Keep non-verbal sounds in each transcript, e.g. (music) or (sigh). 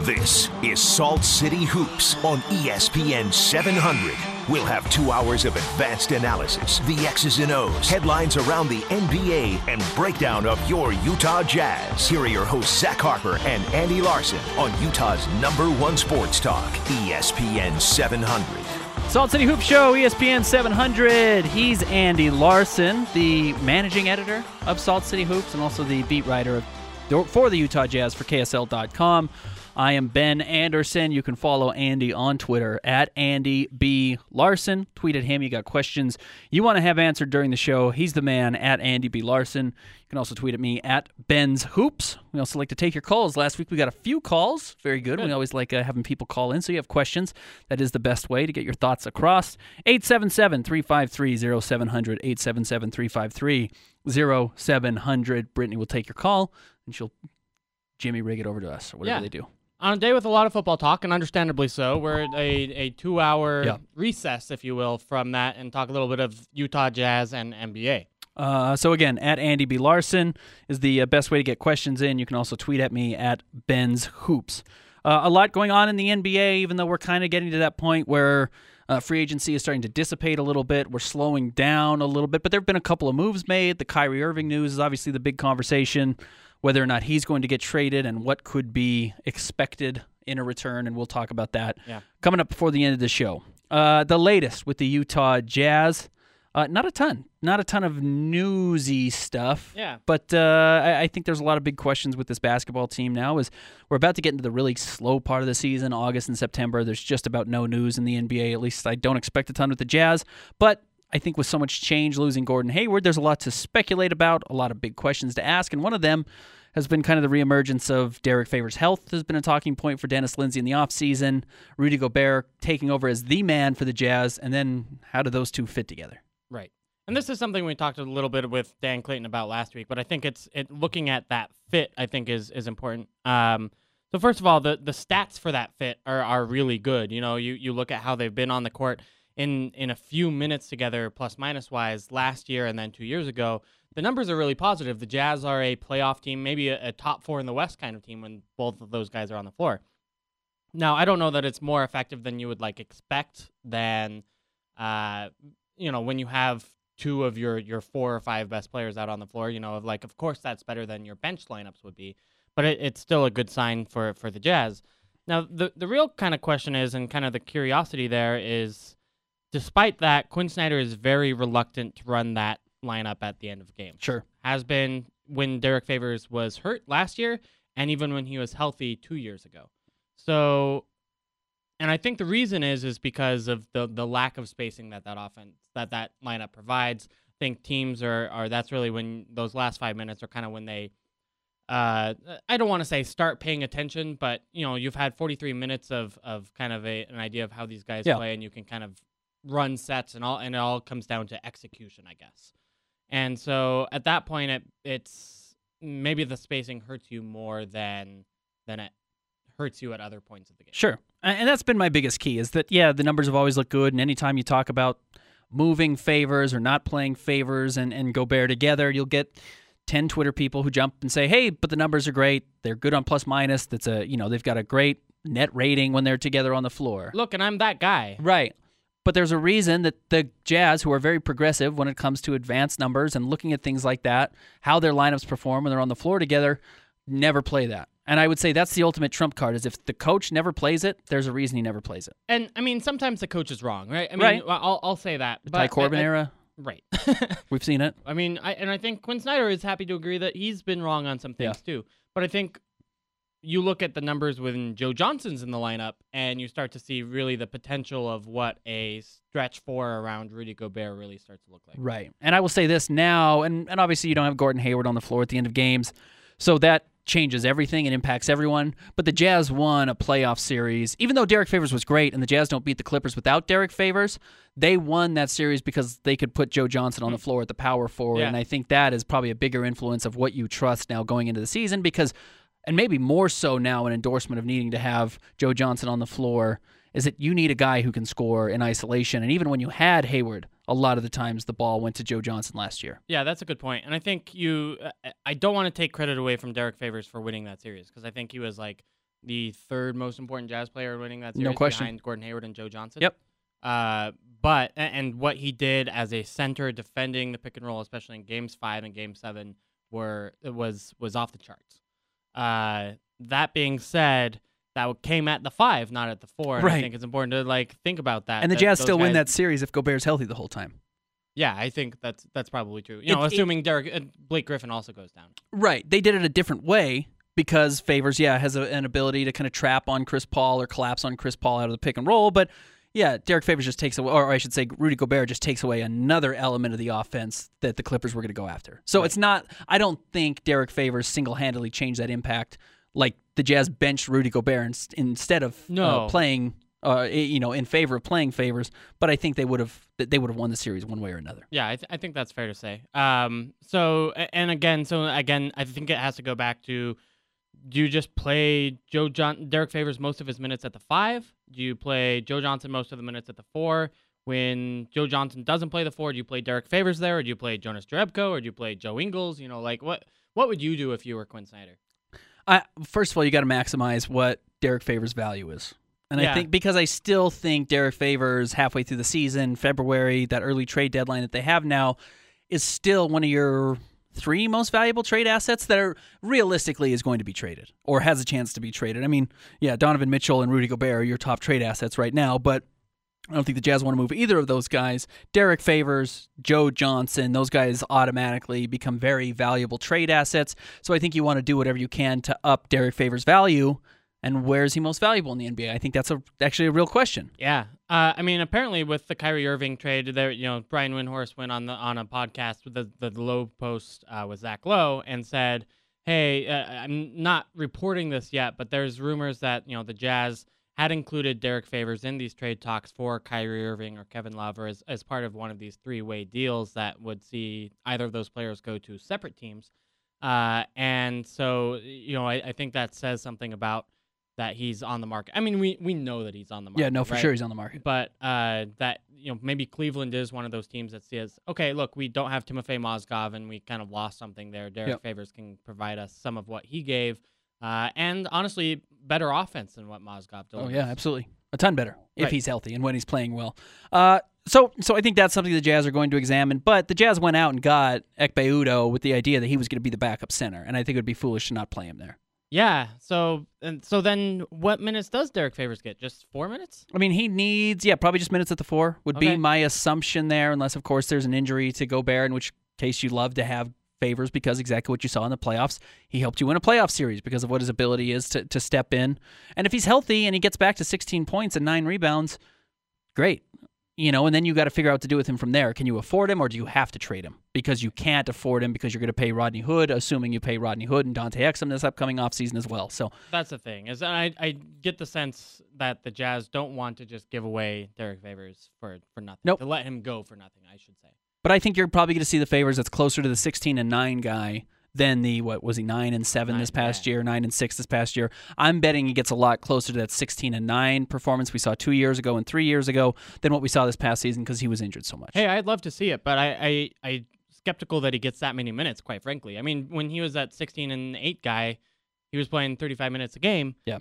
This is Salt City Hoops on ESPN 700. We'll have two hours of advanced analysis, the X's and O's, headlines around the NBA, and breakdown of your Utah Jazz. Here are your hosts, Zach Harper and Andy Larsen on Utah's number one sports talk, ESPN 700. Salt City Hoop Show, ESPN 700. He's Andy Larsen, the managing editor of Salt City Hoops and also the beat writer for the Utah Jazz for KSL.com. I am Ben Anderson. You can follow Andy on Twitter at Andy B. Larsen. Tweet at him. You got questions you want to have answered during the show. He's the man at Andy B. Larsen. You can also tweet at me at Ben's Hoops. We also like to take your calls. Last week we got a few calls. Very good. We always like uh, having people call in. So you have questions. That is the best way to get your thoughts across. 877 353 0700. 877 353 0700. Brittany will take your call and she'll Jimmy rig it over to us or whatever Yeah. they do. On a day with a lot of football talk, and understandably so, we're at a, a two hour Yeah. recess, if you will, from that and talk a little bit of Utah Jazz and NBA. Uh, so again, at Andy B Larsen is the uh, best way to get questions in. You can also tweet at me at Ben's Hoops. Uh, a lot going on in the NBA, even though we're kind of getting to that point where uh, free agency is starting to dissipate a little bit. We're slowing down a little bit, but there have been a couple of moves made. The Kyrie Irving news is obviously the big conversation, whether or not he's going to get traded and what could be expected in a return, and we'll talk about that Yeah. coming up before the end of the show. Uh, the latest with the Utah Jazz. Uh, not a ton, not a ton of newsy stuff. Yeah. But uh, I, I think there's a lot of big questions with this basketball team now. Is we're about to get into the really slow part of the season, August and September. There's just about no news in the NBA. At least I don't expect a ton with the Jazz. But I think with so much change, losing Gordon Hayward, there's a lot to speculate about, a lot of big questions to ask, and one of them has been kind of the reemergence of Derrick Favors' health has been a talking point for Dennis Lindsey in the offseason. Rudy Gobert taking over as the man for the Jazz, and then how do those two fit together? Right. And this is something we talked a little bit with Dan Clayton about last week, but I think it's it looking at that fit I think is is important. Um so first of all, the the stats for that fit are are really good. You know, you you look at how they've been on the court in in a few minutes together plus minus wise last year and then 2 years ago. The numbers are really positive. The Jazz are a playoff team, maybe a, a top 4 in the West kind of team when both of those guys are on the floor. Now, I don't know that it's more effective than you would like expect than uh you know, when you have two of your your four or five best players out on the floor, you know, of like of course that's better than your bench lineups would be, but it, it's still a good sign for for the Jazz. Now, the the real kind of question is, and kind of the curiosity there is, despite that, Quinn Snyder is very reluctant to run that lineup at the end of games. Sure. Has been when Derrick Favors was hurt last year, and even when he was healthy two years ago. So and I think the reason is is because of the the lack of spacing that that offense that that lineup provides. I think teams are are that's really when those last five minutes are kind of when they. Uh, I don't want to say start paying attention, but you know you've had 43 minutes of of kind of a, an idea of how these guys Yeah. play, and you can kind of run sets and all, and it all comes down to execution, I guess. And so at that point, it it's maybe the spacing hurts you more than than it hurts you at other points of the game. Sure. And that's been my biggest key is that, yeah, the numbers have always looked good. And anytime you talk about moving favors or not playing favors and, and go Gobert together, you'll get 10 Twitter people who jump and say, hey, but the numbers are great. They're good on plus minus. That's a, you know, they've got a great net rating when they're together on the floor. Look, and I'm that guy. Right. But there's a reason that the Jazz, who are very progressive when it comes to advanced numbers and looking at things like that, how their lineups perform when they're on the floor together, never play that. And I would say that's the ultimate trump card is if the coach never plays it, there's a reason he never plays it. And I mean, sometimes the coach is wrong, right? I mean, Right. I'll I'll say that. The Ty Corbin I- era, right? (laughs) we've seen it. I mean, I and I think Quinn Snyder is happy to agree that he's been wrong on some things too. But I think you look at the numbers when Joe Johnson's in the lineup, and you start to see really the potential of what a stretch four around Rudy Gobert really starts to look like. Right. And I will say this now, and, and obviously you don't have Gordon Hayward on the floor at the end of games, so that changes everything and impacts everyone. But the Jazz won a playoff series. Even though Derrick Favors was great and the Jazz don't beat the Clippers without Derrick Favors, they won that series because they could put Joe Johnson on the mm. floor at the power forward. Yeah. And I think that is probably a bigger influence of what you trust now going into the season because and maybe more so now an endorsement of needing to have Joe Johnson on the floor is that you need a guy who can score in isolation. And even when you had Hayward, a lot of the times the ball went to Joe Johnson last year. Yeah, that's a good point. And I think you, I don't want to take credit away from Derrick Favors for winning that series because I think he was like the third most important Jazz player winning that series No question. behind Gordon Hayward and Joe Johnson. Yep. Uh, but and what he did as a center defending the pick and roll, especially in games five and game seven, were was was off the charts. Uh, that being said, that came at the five, not at the four. And I think it's important to like think about that. And the that Jazz still win that series if Gobert's healthy the whole time. Yeah, I think that's that's probably true. You know, It- it- assuming Derrick uh, Blake Griffin also goes down. Right. They did it a different way because Favors, yeah, has a, an ability to kind of trap on Chris Paul or collapse on Chris Paul out of the pick and roll. But yeah, Derrick Favors just takes away, or I should say, Rudy Gobert just takes away another element of the offense that the Clippers were going to go after. So it's not, I don't think Derrick Favors single handedly changed that impact like the Jazz benched Rudy Gobert ins- instead of uh, playing. Uh, you know, in favor of playing favors, but I think they would have they would have won the series one way or another. Yeah, I, th- I think that's fair to say. Um, so and again, so again, I think it has to go back to: Do you just play Joe John Derrick Favors most of his minutes at the five? Do you play Joe Johnson most of the minutes at the four? When Joe Johnson doesn't play the four, do you play Derrick Favors there, or do you play Jonas Jerebko, or do you play Joe Ingles? You know, like what what would you do if you were Quinn Snyder? I, first of all, you got to maximize what Derrick Favors' value is. And I think because I still think Derrick Favors halfway through the season, February, that early trade deadline that they have now, is still one of your three most valuable trade assets that are realistically is going to be traded or has a chance to be traded. I mean, yeah, Donovan Mitchell and Rudy Gobert are your top trade assets right now, but I don't think the Jazz want to move either of those guys. Derrick Favors, Joe Johnson, those guys automatically become very valuable trade assets. So I think you want to do whatever you can to up Derrick Favors' value. And where is he most valuable in the NBA? I think that's a, actually a real question. Yeah, uh, I mean, apparently with the Kyrie Irving trade, there, you know, Brian Windhorst went on the on a podcast with the the Low Post uh, with Zach Lowe and said, "Hey, uh, I'm not reporting this yet, but there's rumors that you know the Jazz had included Derrick Favors in these trade talks for Kyrie Irving or Kevin Love or as as part of one of these three way deals that would see either of those players go to separate teams." Uh, and so, you know, I, I think that says something about that he's on the market. I mean, we we know that he's on the market. Yeah, no, for right? sure he's on the market. But uh, that you know maybe Cleveland is one of those teams that says, okay, look, we don't have Timofey Mozgov, and we kind of lost something there. Derrick Yep. Favors can provide us some of what he gave, uh, and honestly, better offense than what Mozgov Oh yeah, absolutely, a ton better if Right. he's healthy and when he's playing well. Uh, so so I think that's something the Jazz are going to examine. But the Jazz went out and got Ekpe Udoh with the idea that he was going to be the backup center, and I think it would be foolish to not play him there. Yeah. So and so then, what minutes does Derrick Favors get? Just four minutes? I mean, he needs, yeah, probably just minutes at the four would be my assumption there, unless, of course, there's an injury to Gobert, in which case you'd love to have favors because exactly what you saw in the playoffs. He helped you win a playoff series because of what his ability is to, to step in. And if he's healthy and he gets back to 16 points and nine rebounds, great. You know, and then you got to figure out what to do with him from there. Can you afford him or do you have to trade him? Because you can't afford him because you're going to pay Rodney Hood, assuming you pay Rodney Hood and Dante Exum this upcoming offseason as well. So That's the thing. Is I I get the sense that the Jazz don't want to just give away Derrick Favors for for nothing. Nope. To let him go for nothing, I should say. But I think you're probably going to see the favors that's closer to the 16 and 9 guy than the what was he 9 and 7 Nine, this past year, 9 and 6 this past year. I'm betting he gets a lot closer to that 16 and 9 performance we saw 2 years ago and 3 years ago than what we saw this past season because he was injured so much. Hey, I'd love to see it, but I I I skeptical that he gets that many minutes. Quite frankly, I mean, when he was that 16 and 8 guy, he was playing 35 minutes a game. Yeah.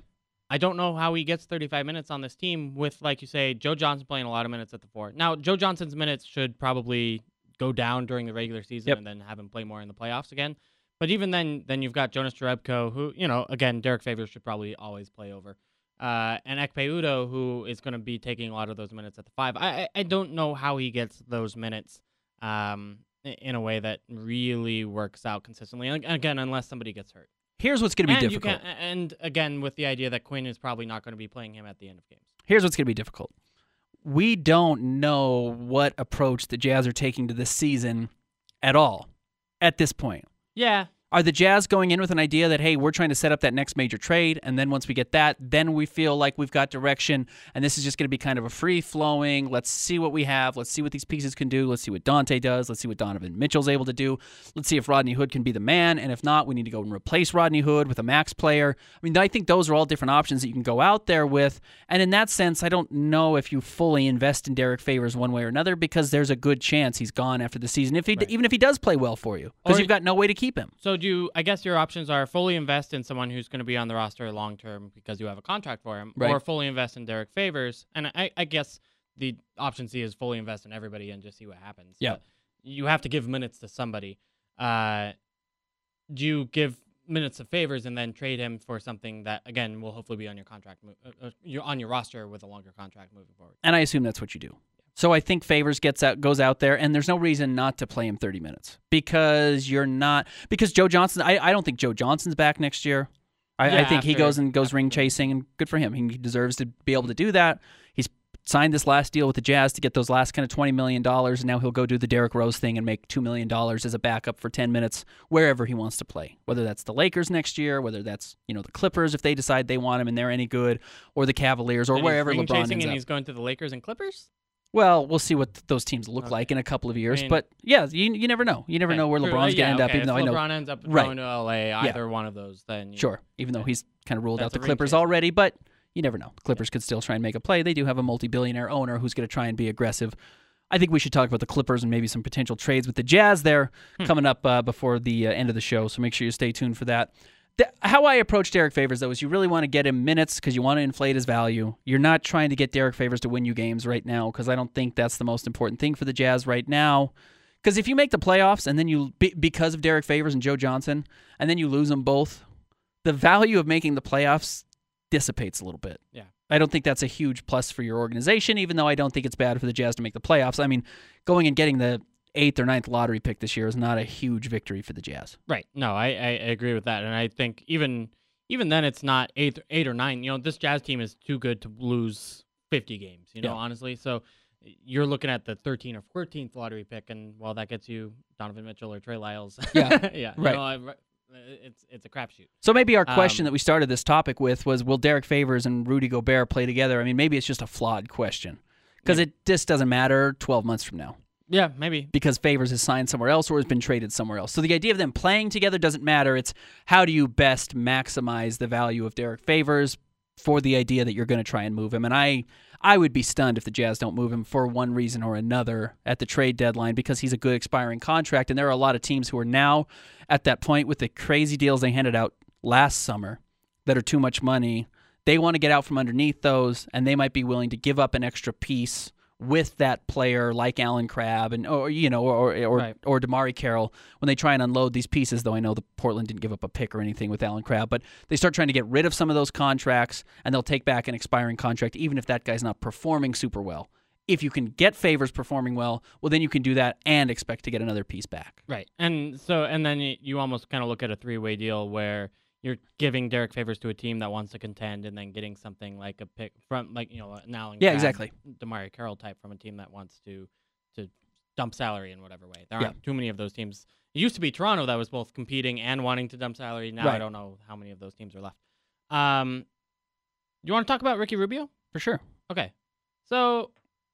I don't know how he gets 35 minutes on this team with, like you say, Joe Johnson playing a lot of minutes at the four. Now, Joe Johnson's minutes should probably go down during the regular season Yep. and then have him play more in the playoffs again. But even then, then you've got Jonas Jerebko, who you know, again, Derrick Favors should probably always play over, uh, and Ekpe Udoh, who is going to be taking a lot of those minutes at the five. I I don't know how he gets those minutes um, in a way that really works out consistently. And Again, unless somebody gets hurt. Here's what's going to be and difficult. Can, and again, with the idea that Quinn is probably not going to be playing him at the end of games. Here's what's going to be difficult. We don't know what approach the Jazz are taking to this season at all at this point. Yeah, Are the Jazz going in with an idea that, hey, we're trying to set up that next major trade, and then once we get that, then we feel like we've got direction, and this is just going to be kind of a free flowing, let's see what we have, let's see what these pieces can do, let's see what Dante does, let's see what Donovan Mitchell's able to do, let's see if Rodney Hood can be the man, and if not, we need to go and replace Rodney Hood with a max player. I mean, I think those are all different options that you can go out there with, and in that sense, I don't know if you fully invest in Derrick Favors one way or another because there's a good chance he's gone after the season, if he, Right. even if he does play well for you, because you've got no way to keep him. So do would you? I guess your options are fully invest in someone who's going to be on the roster long term because you have a contract for him, Right. or fully invest in Derrick Favors. And I, I guess the option C is fully invest in everybody and just see what happens. Yeah. But you have to give minutes to somebody. Uh, do you give minutes of Favors and then trade him for something that again will hopefully be on your contract, mo- uh, uh, you're on your roster with a longer contract moving forward? And I assume that's what you do. So I think Favors gets out, goes out there, and there's no reason not to play him 30 minutes because you're not because Joe Johnson. I, I don't think Joe Johnson's back next year. I, I Yeah, think he goes and goes after ring chasing, and good for him. He deserves to be able to do that. He's signed this last deal with the Jazz to get those last kind of 20 million dollars, and now he'll go do the Derrick Rose thing and make two million dollars as a backup for 10 minutes wherever he wants to play. Whether that's the Lakers next year, whether that's you know the Clippers if they decide they want him and they're any good, or the Cavaliers, or And he's wherever ring LeBron chasing ends and up. he's going to the Lakers and Clippers. Well, we'll see what th- those teams look Okay. like in a couple of years. mean- but yeah, you, you never know. You never Okay, know where. LeBron's going to yeah, end up, even though if I know. LeBron ends up Right. going to LA, either one of those, then Sure, even though he's kind of ruled out the Clippers already, but you never know. The Clippers could still try and make a play. They do have a multi billionaire owner who's going to try and be aggressive. I think we should talk about the Clippers and maybe some potential trades with the Jazz there Hmm. coming up uh, before the uh, end of the show. So make sure you stay tuned for that. The, how I approach Derrick Favors though is you really want to get him minutes because you want to inflate his value. You're not trying to get Derrick Favors to win you games right now because I don't think that's the most important thing for the Jazz right now. Because if you make the playoffs and then you be, because of Derrick Favors and Joe Johnson, and then you lose them both, the value of making the playoffs dissipates a little bit. Yeah. I don't think that's a huge plus for your organization, even though I don't think it's bad for the Jazz to make the playoffs. I mean, going and getting the eighth or ninth lottery pick this year is not a huge victory for the Jazz. Right. No, I, I agree with that, and I think even even then it's not eight eight or nine. You know, this Jazz team is too good to lose fifty games. You know, Yeah. honestly. So you're looking at the 13th or 14th lottery pick, and well, that gets you Donovan Mitchell or Trey Lyles. Yeah, (laughs) yeah. right. You know, I- it's it's a crapshoot. So maybe our question Um, that we started this topic with was will Derrick Favors and Rudy Gobert play together? I mean, maybe it's just a flawed question because it just doesn't matter 12 months from now. Yeah, maybe. because Favors has signed somewhere else or has been traded somewhere else. So the idea of them playing together doesn't matter. It's how do you best maximize the value of Derrick Favors for the idea that you're going to try and move him. And I I would be stunned if the Jazz don't move him for one reason or another at the trade deadline because he's a good expiring contract and there are a lot of teams who are now at that point with the crazy deals they handed out last summer that are too much money. They want to get out from underneath those and they might be willing to give up an extra piece with that player like Allen Crabbe and or you know or or Right. or DeMarre Carroll when they try and unload these pieces though I know the Portland didn't give up a pick or anything with Allen Crabbe but they start trying to get rid of some of those contracts and they'll take back an expiring contract even if that guy's not performing super well. If you can get favors performing well, well then you can do that and expect to get another piece back. Right. And so and then you almost kind of look at a three-way deal where you're giving Derrick Favors to a team that wants to contend and then getting something like a pick from like you know an Allen Yeah, Crabbe, exactly. DeMarre Carroll type from a team that wants to to dump salary in whatever way. There aren't too many of those teams. It used to be Toronto that was both competing and wanting to dump salary. Now I don't know how many of those teams are left. Um, you want to talk about Ricky Rubio? For sure. Okay. So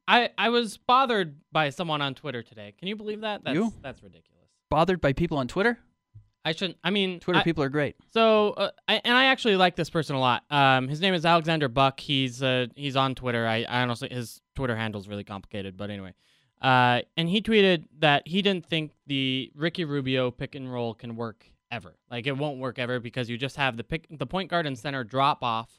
I I was bothered by someone on Twitter today. Can you believe that? That's You? that's ridiculous. Bothered by people on Twitter? I shouldn't. I mean, Twitter I- people are great. So, uh, I, and I actually like this person a lot. Um, his name is Alexander Buck. He's uh, he's on Twitter. I, I honestly his Twitter handle is really complicated, but anyway. Uh, and he tweeted that he didn't think the Ricky Rubio pick and roll can work ever. Like it won't work ever because you just have the pick the point guard and center drop off,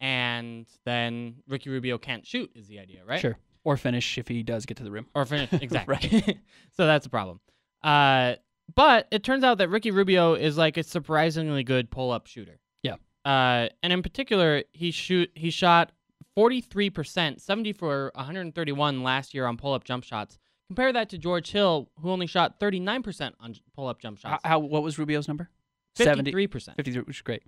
and then Ricky Rubio can't shoot. Is the idea right? Sure. Or finish if he does get to the rim. or finish (laughs) exactly. (laughs) so that's a problem. Uh, but it turns out that Ricky Rubio is like a surprisingly good pull-up shooter. Yeah. Uh, and in particular, he shoot he shot 43%, 70 for 131 last year on pull-up jump shots. Compare that to George Hill, who only shot 39% on pull-up jump shots. how what was Rubio's number? 70 53%. 53, which is great.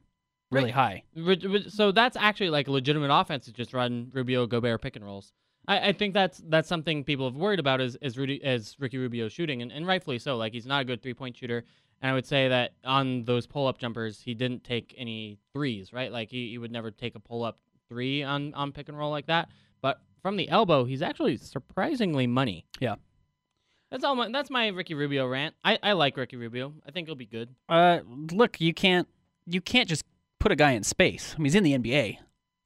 Really high. Ri- ri- So that's actually like a legitimate offense to just run Rubio Gobert pick and rolls. I, I think that's that's something people have worried about is is Rudy is Ricky Rubio shooting and, and rightfully so. Like he's not a good three point shooter. And I would say that on those pull up jumpers, he didn't take any threes, right? Like he, he would never take a pull up three on, on pick and roll like that. But from the elbow, he's actually surprisingly money. Yeah. That's all. My, that's my Ricky Rubio rant. I, I like Ricky Rubio. I think he'll be good. Uh, look, you can't you can't just put a guy in space. I mean, he's in the NBA.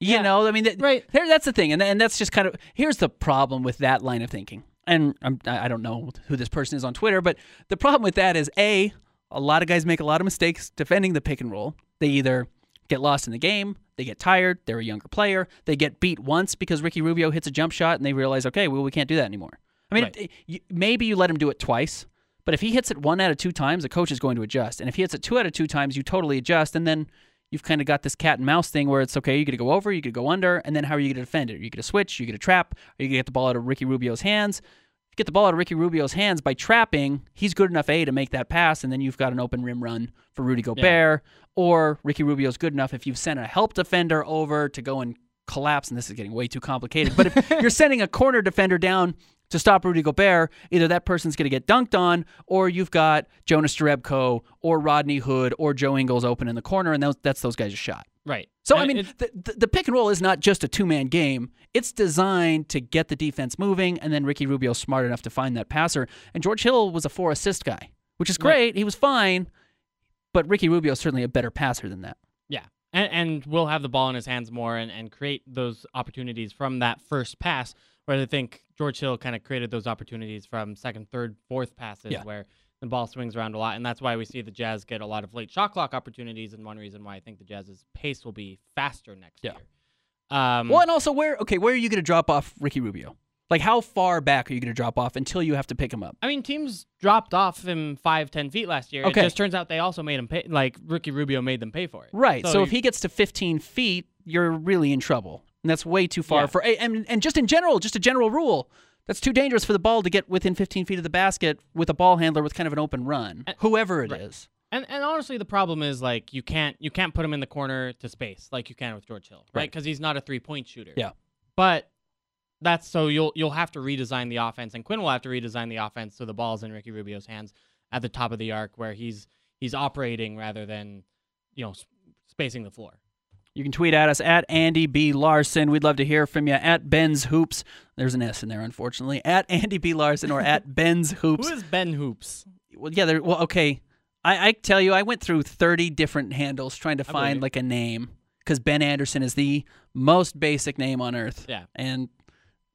You Yeah. know, I mean, th- Right. There, that's the thing, and and that's just kind of here's the problem with that line of thinking. And I'm, I I don't know who this person is on Twitter, but the problem with that is a a lot of guys make a lot of mistakes defending the pick and roll. They either get lost in the game, they get tired, they're a younger player, they get beat once because Ricky Rubio hits a jump shot and they realize, okay, well, we can't do that anymore. I mean, Right. it- you, maybe you let him do it twice, but if he hits it one out of two times, the coach is going to adjust. And if he hits it two out of two times, you totally adjust. And then you've kind of got this cat and mouse thing where it's okay, you got to go over, you got to go under, and then how are you going to defend it? Are you going to switch? Are you going to trap? Are you going to get the ball out of Ricky Rubio's hands? If you get the ball out of Ricky Rubio's hands by trapping, he's good enough A to make that pass, and then you've got an open rim run for Rudy Gobert. Or Ricky Rubio's good enough if you've sent a help defender over to go and collapse, and this is getting way too complicated. But if (laughs) you're sending a corner defender down to stop Rudy Gobert, either that person's going to get dunked on, or you've got Jonas Jerebko or Rodney Hood or Joe Ingles open in the corner, and those, that's those guys' shot. Right. So I mean, the, the, pick and roll is not just a two man game. It's designed to get the defense moving, and then Ricky Rubio's smart enough to find that passer. And George Hill was a four assist guy, which is Right. great. He was fine, but Ricky Rubio's certainly a better passer than that. Yeah. And, and will have the ball in his hands more and, and create those opportunities from that first pass, where I think George Hill kind of created those opportunities from second, third, fourth passes Yeah. where the ball swings around a lot. And that's why we see the Jazz get a lot of late shot clock opportunities. And one reason why I think the Jazz's pace will be faster next Yeah. year. Um, Well, and also where okay, where are you going to drop off Ricky Rubio? Like how far back are you going to drop off until you have to pick him up? I mean, teams dropped off him five, ten feet last year. Okay. It just turns out they also made him pay. Like Ricky Rubio made them pay for it. Right. So, if he gets to 15 feet, you're really in trouble, and that's way too far Yeah. for. And and just in general, just a general rule. That's too dangerous for the ball to get within 15 feet of the basket with a ball handler with kind of an open run, whoever it is. right. And and honestly, the problem is like you can't you can't put him in the corner to space like you can with George Hill, right? Right. Because he's not a three point shooter. Yeah. But that's so you'll you'll have to redesign the offense, and Quinn will have to redesign the offense so the ball's in Ricky Rubio's hands at the top of the arc where he's he's operating rather than you know spacing the floor. You can tweet at us at Andy B. Larsen. We'd love to hear from you at Ben's Hoops. There's an S in there, unfortunately. At Andy B. Larsen or at (laughs) Ben's Hoops. Who is Ben Hoops? Well, yeah, there. Well, okay. I, I tell you, I went through 30 different handles trying to find like a name because Ben Anderson is the most basic name on earth. Yeah. And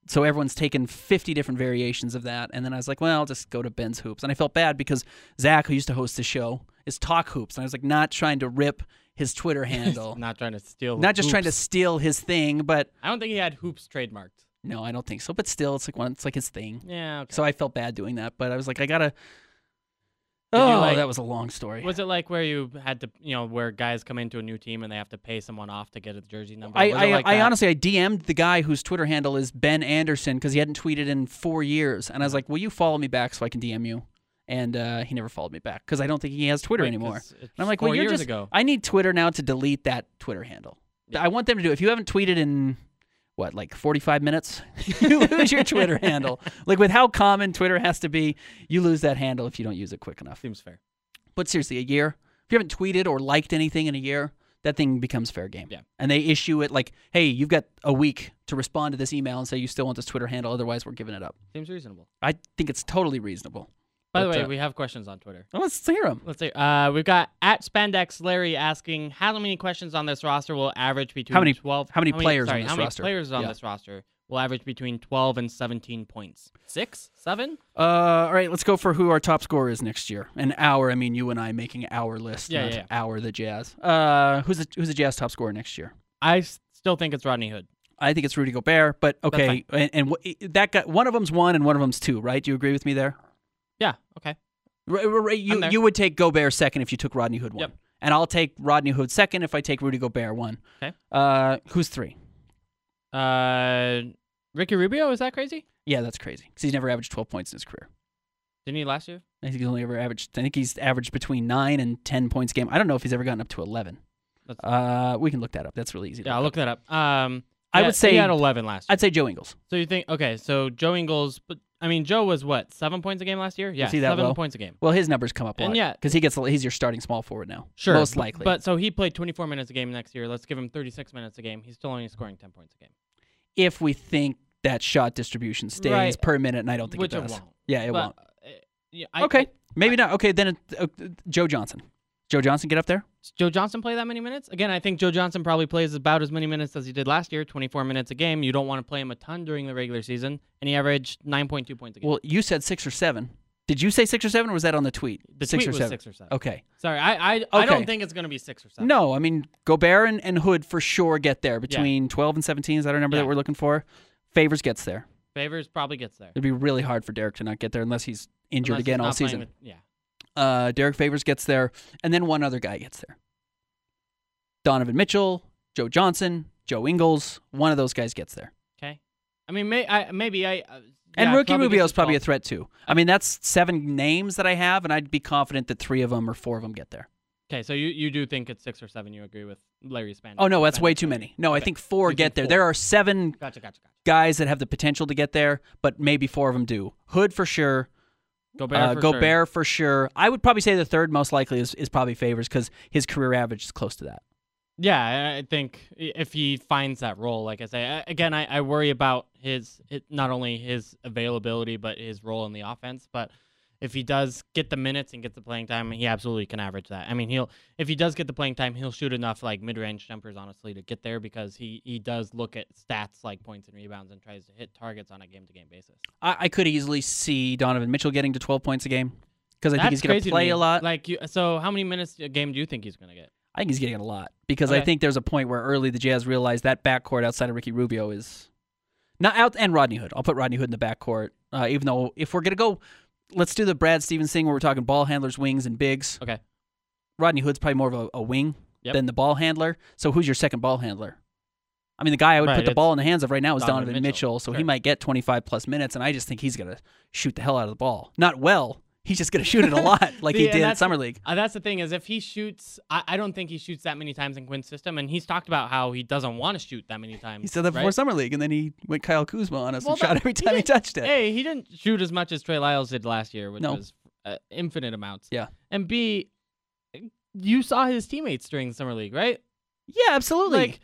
so everyone's taken 50 different variations of that. And then I was like, well, I'll just go to Ben's Hoops. And I felt bad because Zach, who used to host the show, is Talk Hoops. And I was like, not trying to rip his Twitter (laughs) handle, Not trying to steal. not just trying to steal his thing, but I don't think he had hoops trademarked. no, I don't think so. But still, it's like one, it's like his thing. Yeah. Okay. So I felt bad doing that, but I was like, I gotta. Did Oh, like- that was a long story. Was it like where you had to, you know, where guys come into a new team and they have to pay someone off to get a jersey number? I, I, like I honestly I DM'd the guy whose Twitter handle is Ben Anderson because he hadn't tweeted in four years, and I was uh-huh. like, "Will you follow me back so I can DM you?" And uh, he never followed me back because I don't think he has Twitter Wait, anymore. And I'm like, "Well, you're just ago. I need Twitter now to delete that Twitter handle. I want them to do. If you haven't tweeted in what like 45 minutes, (laughs) you (laughs) lose your Twitter handle. Like with how common Twitter has to be, you lose that handle if you don't use it quick enough. Seems fair. But seriously, a year. If you haven't tweeted or liked anything in a year, that thing becomes fair game. Yeah. And they issue it like, hey, you've got a week to respond to this email and say you still want this Twitter handle, otherwise we're giving it up. Seems reasonable. I think it's totally reasonable. By the way, uh, we have questions on Twitter. Well, let's hear them. Let's see. Uh, we've got at Spandex Larry asking how many questions on this roster will average between How many- twelve? how many players on sorry, this how many roster? players on Yeah. this roster will average between twelve and seventeen points? Six, seven? Uh, all right, let's go for who our top scorer is next year. An hour, I mean you and I making our list, Yeah, yeah, yeah. our the Jazz. Uh, who's the who's the Jazz top scorer next year? I still think it's Rodney Hood. I think it's Rudy Gobert, but okay, and, and that guy, one of them's one and one of them's two, right? Do you agree with me there? Yeah. Okay. You you would take Gobert second if you took Rodney Hood one, Yep. and I'll take Rodney Hood second if I take Rudy Gobert one. Okay. Uh, who's three? Uh, Ricky Rubio is that crazy? Yeah, that's crazy because he's never averaged twelve points in his career. Didn't he last year? I think he's only ever averaged. I think he's averaged between nine and ten points a game. I don't know if he's ever gotten up to eleven. Uh, we can look that up. That's really easy. to Yeah, I'll look look that up. Um, I would say- he had eleven last year. I'd say Joe Ingles. So you think okay? So Joe Ingles, but I mean Joe was what seven points a game last year? Yeah, he that seven low? points a game. Well, his numbers come up a And lot. yeah- because he gets he's your starting small forward now. Sure, most likely. But so he played 24 minutes a game next year. Let's give him 36 minutes a game. He's still only scoring 10 points a game. if we think that shot distribution stays Right. per minute, and I don't think Which it it does. won't. Yeah, it But, won't. uh, yeah, I, okay, I- maybe not. Okay, then it, uh, Joe Johnson. Joe Johnson, get up there. does Joe Johnson play that many minutes? Again, I think Joe Johnson probably plays about as many minutes as he did last year, 24 minutes a game. You don't want to play him a ton during the regular season, and he averaged 9.2 points a game. Well, you said six or seven. Did you say six or seven, or was that on the tweet? The six tweet or was seven. six or seven. Okay. Sorry, I I, I Okay. don't think it's going to be six or seven. No, I mean Gobert and, and Hood for sure get there between 12 and 17. Is that our number Yeah. that we're looking for? Favors gets there. Favors probably gets there. It'd be really hard for Derrick to not get there unless he's injured Unless he's again all not playing season. with- yeah. Uh, Derrick Favors gets there, and then one other guy gets there. Donovan Mitchell, Joe Johnson, Joe Ingles. One of those guys gets there. Okay. I mean, may, I, maybe I. Uh, And yeah, Rookie Rubio is probably a threat too. I mean, that's seven names that I have, and I'd be confident that three of them or four of them get there. Okay, so you, you do think it's six or seven? You agree with Larry Span? Oh no, that's way too many. No, I think four You get think there. four. There are seven Gotcha, gotcha, gotcha. guys that have the potential to get there, but maybe four of them do. Hood for sure. Gobert uh, for Gobert sure. for sure. I would probably say the third most likely is, is probably Favors because his career average is close to that. Yeah, I- think if he finds that role, like I say, again, I, I worry about his it, not only his availability but his role in the offense. But if he does get the minutes and get the playing time, he absolutely can average that. I mean, he'll if he does get the playing time, he'll shoot enough like mid-range jumpers, honestly, to get there because he he does look at stats like points and rebounds and tries to hit targets on a game-to-game basis. I, I could easily see Donovan Mitchell getting to 12 points a game because I think he's going to to play a lot. Like, you, so how many minutes a game do you think he's going to get? I think he's getting a lot because I think there's a point where early the Jazz realized that backcourt outside of Ricky Rubio is not out and Rodney Hood. I'll put Rodney Hood in the backcourt, uh, even though if we're gonna go, let's do the Brad Stevens thing where we're talking ball handlers, wings, and bigs. Okay. Rodney Hood's probably more of a, a wing Yep. than the ball handler. So who's your second ball handler? I mean, the guy I would Right, put the ball in the hands of right now is Donovan Donovan Mitchell, Mitchell. so he might get 25 plus minutes, and I just think he's gonna shoot the hell out of the ball. Not well. He's just gonna shoot it a (laughs) lot, like See, he did in summer league. Uh, that's the thing is if he shoots, I, I don't think he shoots that many times in Quinn's system, and he's talked about how he doesn't want to shoot that many times. He said that before right? summer league, and then he went Kyle Kuzma on us Well, and shot every time he, didn't- touched it. Hey, he didn't shoot as much as Trey Lyles did last year, which No. was uh, infinite amounts. Yeah. And B, you saw his teammates during the summer league, right? Yeah, absolutely. Like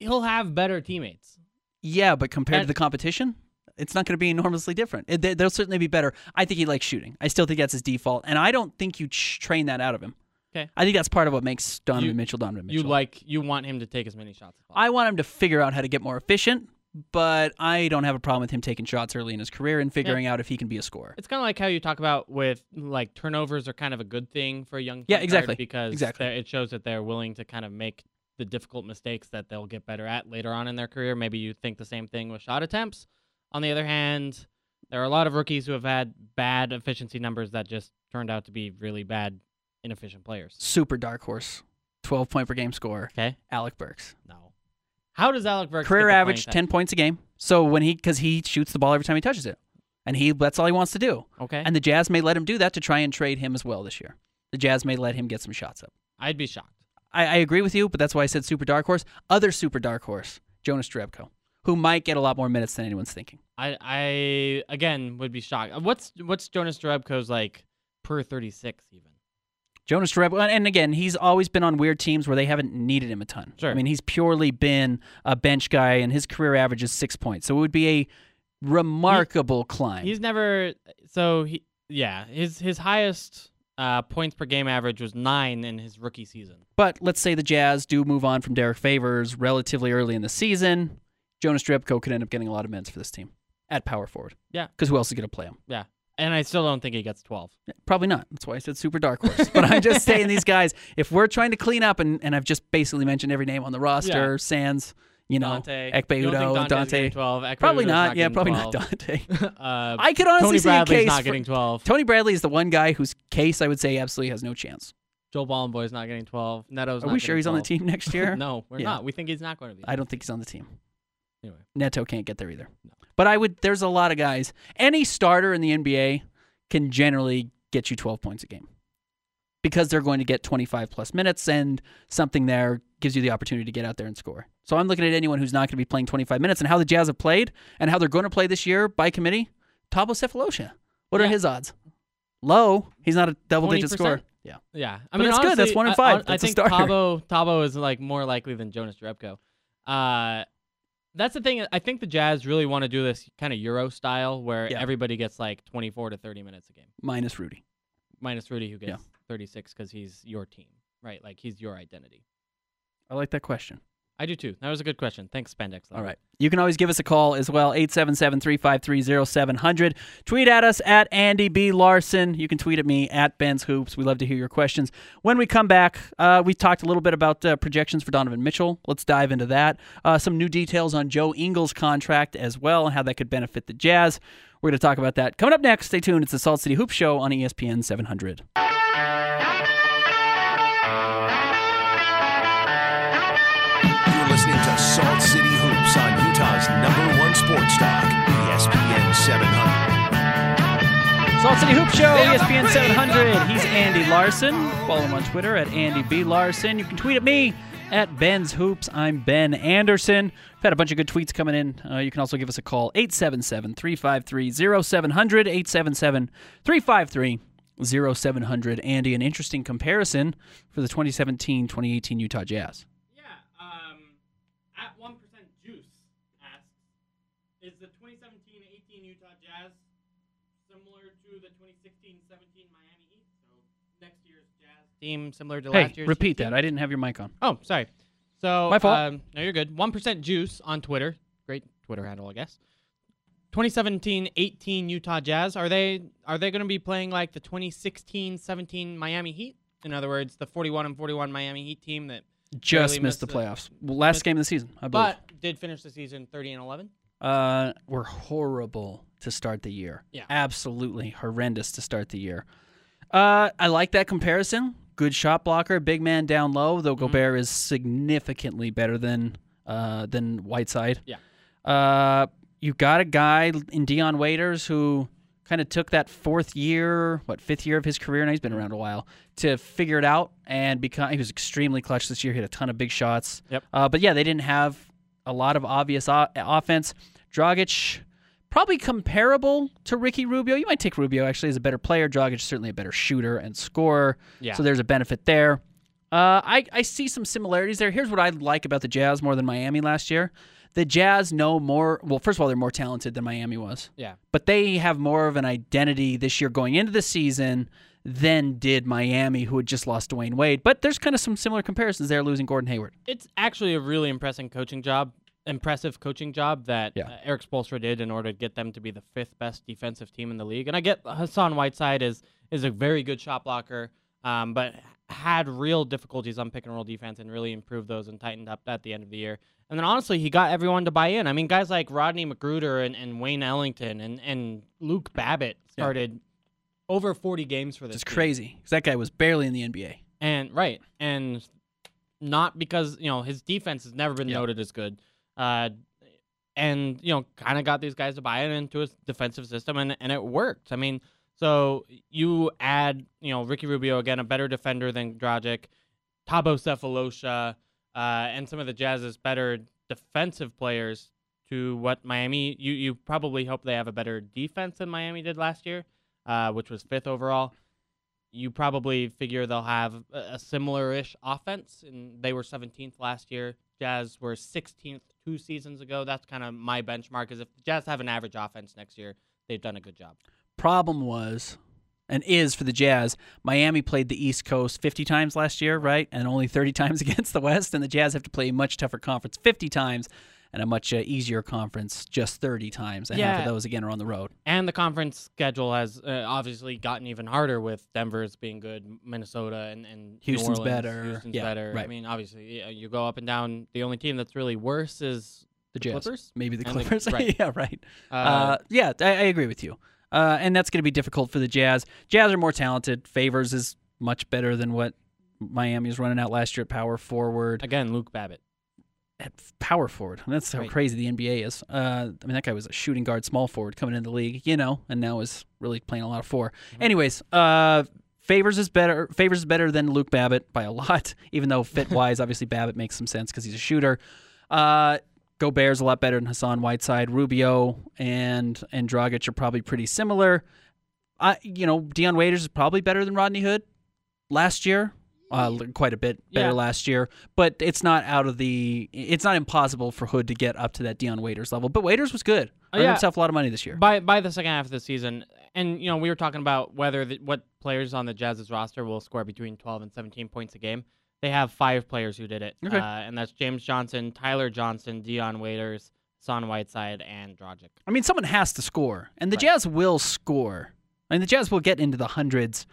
he'll have better teammates. yeah, but compared to the competition, it's not going to be enormously different. It, they, they'll certainly be better. I think he likes shooting. I still think that's his default, and I don't think you ch- train that out of him. Okay. I think that's part of what makes Donovan You- Mitchell Donovan Mitchell. You like you want him to take as many shots as possible. I want him to figure out how to get more efficient, but I don't have a problem with him taking shots early in his career and figuring out if he can be a scorer. It's kind of like how you talk about with like turnovers are kind of a good thing for a young Yeah, exactly. because Exactly. it shows that they're willing to kind of make the difficult mistakes that they'll get better at later on in their career. Maybe you think the same thing with shot attempts. On the other hand, there are a lot of rookies who have had bad efficiency numbers that just turned out to be really bad, inefficient players. Super dark horse, 12 point per game score. Okay, Alec Burks. no. How does Alec Burks Career average 10 points a game. So when he, because he shoots the ball every time he touches it, and he that's all he wants to do. Okay, And the Jazz may let him do that to try and trade him as well this year. The Jazz may let him get some shots up. I'd be shocked. I, I agree with you, but that's why I said super dark horse. Other super dark horse, Jonas Jerebko, who might get a lot more minutes than anyone's thinking. I I again would be shocked. What's what's Jonas Jerebko's like per thirty six even? Jonas Jerebko, and again, he's always been on weird teams where they haven't needed him a ton. Sure. I mean, he's purely been a bench guy, and his career average is six points. So it would be a remarkable climb. He's never so he yeah his his highest uh, points per game average was nine in his rookie season. But let's say the Jazz do move on from Derrick Favors relatively early in the season. Jonas Jerebko could end up getting a lot of minutes for this team at power forward. Yeah. Because who else is going to play him? Yeah, and I still don't think he gets twelve. Probably not. That's why I said super dark horse. But I'm just saying these guys, (laughs) if we're trying to clean up, and, and I've just basically mentioned every name on the roster, Yeah. Sans, you know, Dante, Ekpe Udoh, Dante. twelve. Ekpe Probably Udoh's not. yeah, probably 12. not Dante. (laughs) uh, I could honestly Tony see a Bradley's case not getting twelve. Tony Bradley is the one guy whose case I would say absolutely has no chance. Joel Bolomboy's not getting twelve. Neto's. Are not we sure he's on the team next year? (laughs) no, we're Yeah. not. We think he's not going to be. I don't think he's on the team. Anyway. Neto can't get there either. But I would. There's a lot of guys. Any starter in the NBA can generally get you 12 points a game because they're going to get 25 plus minutes, and something there gives you the opportunity to get out there and score. So I'm looking at anyone who's not going to be playing 25 minutes and how the Jazz have played and how they're going to play this year by committee. Thabo Sefolosha. What are his odds? Low. He's not a double-digit 20%? scorer. Yeah. Yeah, I mean that's good. That's one in five. I, That's a think. Thabo Thabo (laughs) is like more likely than Jonas Jerebko. Uh, that's the thing. I think the Jazz really want to do this kind of Euro style where Yeah. everybody gets like 24 to 30 minutes a game, Minus Rudy. minus Rudy who gets Yeah. 36 because he's your team, right? Like he's your identity. I like that question. I do too. That was a good question. Thanks, Spandex. All right. You can always give us a call as well, 877-353-0700. Tweet at us at Andy B. Larsen. You can tweet at me at Ben's Hoops. We love to hear your questions. When we come back, uh, we talked a little bit about uh, projections for Donovan Mitchell. Let's dive into that. Uh, some new details on Joe Ingles' contract as well and how that could benefit the Jazz. We're going to talk about that coming up next. Stay tuned. It's the Salt City Hoop Show on ESPN 700. Salt City Hoop Show, ESPN 700. He's Andy Larsen. Follow him on Twitter at Andy B. Larsen. You can tweet at me at Ben's Hoops. I'm Ben Anderson. We've had a bunch of good tweets coming in. Uh, you can also give us a call, 877 353 0700. 877 353 0700. Andy, an interesting comparison for the 2017 2018 Utah Jazz. Yeah. Um, at one percent juice asks, is the 2017-18 Utah Jazz similar to the 2016-17 Miami Heat? So next year's Team similar to Hey, last year's. repeat that. I didn't have your mic on. Oh, sorry. So My fault. Um, no, you're good. One percent juice on Twitter. Great Twitter handle, I guess. 2017-18 Utah Jazz. Are they are they going to be playing like the 2016-17 Miami Heat? In other words, the 41 and 41 Miami Heat team that Just missed the missed the- playoffs. Last missed- game of the season, I believe. but did finish the season 30 and 11. Uh, were horrible to start the year. Yeah. Absolutely horrendous to start the year. Uh, I like that comparison. Good shot blocker, big man down low, though Gobert is significantly better than uh, than Whiteside. Yeah. Uh, you got a guy in Dion Waiters who kind of took that fourth year, what fifth year of his career, and he's been around a while to figure it out and become. He was extremely clutch this year. Hit a ton of big shots. Yep. Uh, but yeah, they didn't have a lot of obvious o- offense. Dragic, probably comparable to Ricky Rubio. You might take Rubio actually as a better player. Dragic is certainly a better shooter and scorer. Yeah. So there's a benefit there. Uh, I, I see some similarities there. Here's what I like about the Jazz more than Miami last year. The Jazz know more. Well, first of all, they're more talented than Miami was, Yeah. but they have more of an identity this year going into the season than did Miami, who had just lost Dwyane Wade. But there's kind of some similar comparisons there, losing Gordon Hayward. It's actually a really impressive coaching job. Impressive coaching job that Yeah. uh, Erik Spoelstra did in order to get them to be the fifth best defensive team in the league. And I get Hassan Whiteside is is a very good shot blocker, um, but had real difficulties on pick and roll defense and really improved those and tightened up at the end of the year. And then honestly, he got everyone to buy in. I mean, guys like Rodney McGruder and, and Wayne Ellington and, and Luke Babbitt Yeah. started over 40 games for this. It's crazy because that guy was barely in the NBA. And right, and not because you know his defense has never been Yeah. noted as good, uh, and you know kind of got these guys to buy it into his defensive system, and and it worked. I mean, so you add you know Ricky Rubio again, a better defender than Dragic, Thabo Sefolosha, uh, and some of the Jazz's better defensive players to what Miami. You you probably hope they have a better defense than Miami did last year, uh, which was fifth overall you probably figure they'll have a a similar-ish offense, and they were 17th last year. Jazz were 16th two seasons ago. That's kind of my benchmark. Is if the Jazz have an average offense next year, they've done a good job. Problem was and is for the Jazz. Miami played the East Coast 50 times last year, right? And only 30 (laughs) times against the West. And the Jazz have to play a much tougher conference 50 times and a much uh, easier conference just 30 times. And half of those, again, are on the road. And the conference schedule has uh, obviously gotten even harder with Denver's being good, Minnesota and, and Houston's Orleans. better. Houston's Yeah, better. I mean, obviously, yeah, you go up and down. The only team that's really worse is The Jazz. Clippers? Maybe the And the- Clippers. (laughs) right. yeah, right. uh, Uh, yeah, I, I agree with you. Uh, and that's going to be difficult for the Jazz. Jazz are more talented. Favors is much better than what Miami was running out last year at power forward. again, Luke Babbitt. At power forward. That's how Right. crazy the NBA is. Uh, I mean, that guy was a shooting guard, small forward coming into the league, you know, and now is really playing a lot of 4 Anyways, uh, Favors is better. Favors is better than Luke Babbitt by a lot, (laughs) even though fit (laughs) wise, obviously Babbitt makes some sense because he's a shooter. Uh, Gobert's a lot better than Hassan Whiteside. Rubio and and Dragic are probably pretty similar. I, you know, Dion Waiters is probably better than Rodney Hood last year. Uh, quite a bit better Yeah. last year, but it's not out of the. It's not impossible for Hood to get up to that Dion Waiters level. But Waiters was good. Oh, Earned yeah. himself a lot of money this year. by by the second half of the season, and you know we were talking about whether the, what players on the Jazz's roster will score between 12 and 17 points a game. they have five players who did it, Okay. uh, and that's James Johnson, Tyler Johnson, Dion Waiters, Son Whiteside, and Dragic. I mean, someone has to score, and the Right. Jazz will score. I mean, the Jazz will get into the hundreds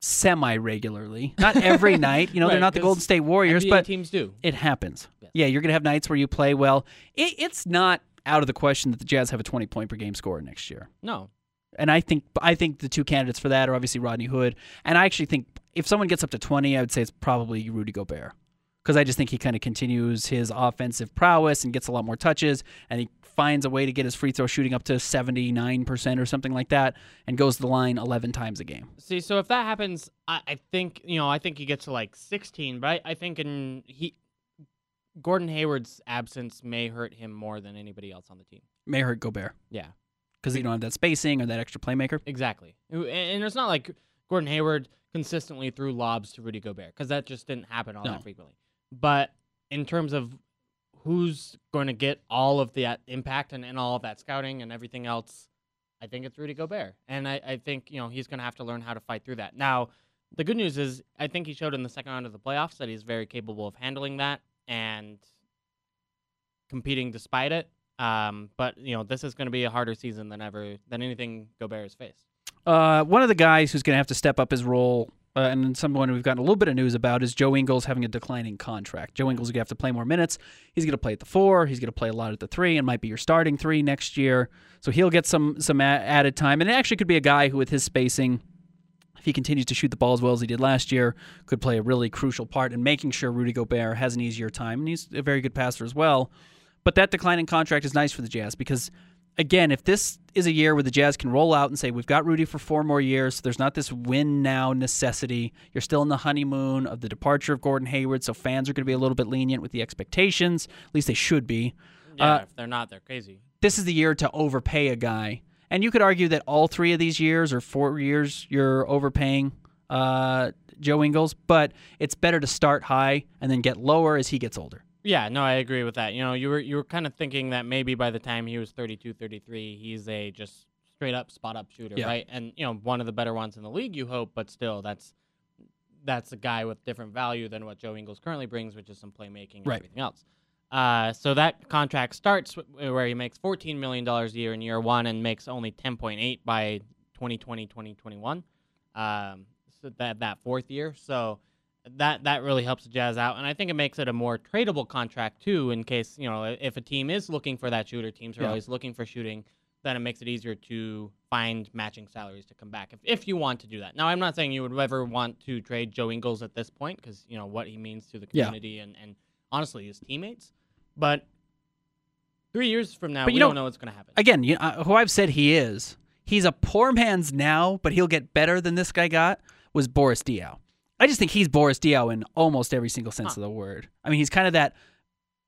semi regularly. Not every (laughs) night. You know, they're not the Golden State Warriors, NBA but teams do. it happens. Yes. Yeah, you're going to have nights where you play well. It, it's not out of the question that the Jazz have a 20 point per game score next year. No, And I think I think the two candidates for that are obviously Rodney Hood, and I actually think if someone gets up to 20, I would say it's probably Rudy Gobert. Because I just think he kind of continues his offensive prowess and gets a lot more touches, and he finds a way to get his free throw shooting up to 79% or something like that, and goes to the line 11 times a game. See, so if that happens, I, I think you know, I think he gets to like 16, but I, I think in he, Gordon Hayward's absence may hurt him more than anybody else on the team. May hurt Gobert Yeah, because you don't have that spacing or that extra playmaker. exactly. And, and it's not like Gordon Hayward consistently threw lobs to Rudy Gobert because that just didn't happen all No. that frequently. But in terms of who's going to get all of uh, impact and, and all of that scouting and everything else, I think it's Rudy Gobert. And I, I think, you know, he's going to have to learn how to fight through that. Now, the good news is I think he showed in the second round of the playoffs that he's very capable of handling that and competing despite it. Um, but, you know, this is going to be a harder season than ever, than anything Gobert has faced. Uh, one of the guys who's going to have to step up his role, uh, and someone we've gotten a little bit of news about, is Joe Ingles having a declining contract. Joe Ingles is going to have to play more minutes. He's going to play at the four. He's going to play a lot at the three, and might be your starting three next year. So he'll get some some added time, and it actually could be a guy who, with his spacing, if he continues to shoot the ball as well as he did last year, could play a really crucial part in making sure Rudy Gobert has an easier time, and he's a very good passer as well. But that declining contract is nice for the Jazz because again, if this is a year where the Jazz can roll out and say, we've got Rudy for four more years, so there's not this win now necessity. You're still in the honeymoon of the departure of Gordon Hayward, so fans are going to be a little bit lenient with the expectations. At least they should be. Yeah, Uh, if they're not, they're crazy. This is the year to overpay a guy. And you could argue that all three of these years or four years, you're overpaying uh, Joe Ingles, but it's better to start high and then get lower as he gets older. Yeah, no, I agree with that. You know, you were you were kind of thinking that maybe by the time he was 32, 33, he's a just straight up spot up shooter, Yeah. right? And you know, one of the better ones in the league, you hope, but still that's that's a guy with different value than what Joe Ingles currently brings, which is some playmaking and Right. everything else. Uh, so that contract starts where he makes $14 million a year in year one and makes only 10.8 by 2020, 2021. Um, so that, that fourth year. So that that really helps the Jazz out, and I think it makes it a more tradable contract too. In case you know if a team is looking for that shooter, teams are Yeah. always looking for shooting. Then it makes it easier to find matching salaries to come back if, if you want to do that. Now, I'm not saying you would ever want to trade Joe Ingles at this point because you know what he means to the Yeah. community and, and honestly his teammates. But three years from now, But we you know- don't know what's going to happen. Again, you uh, who I've said he is, he's a poor man's now, but he'll get better than this guy got, was Boris Diaw. I just think he's Boris Diaw in almost every single sense Huh. of the word. I mean, he's kind of that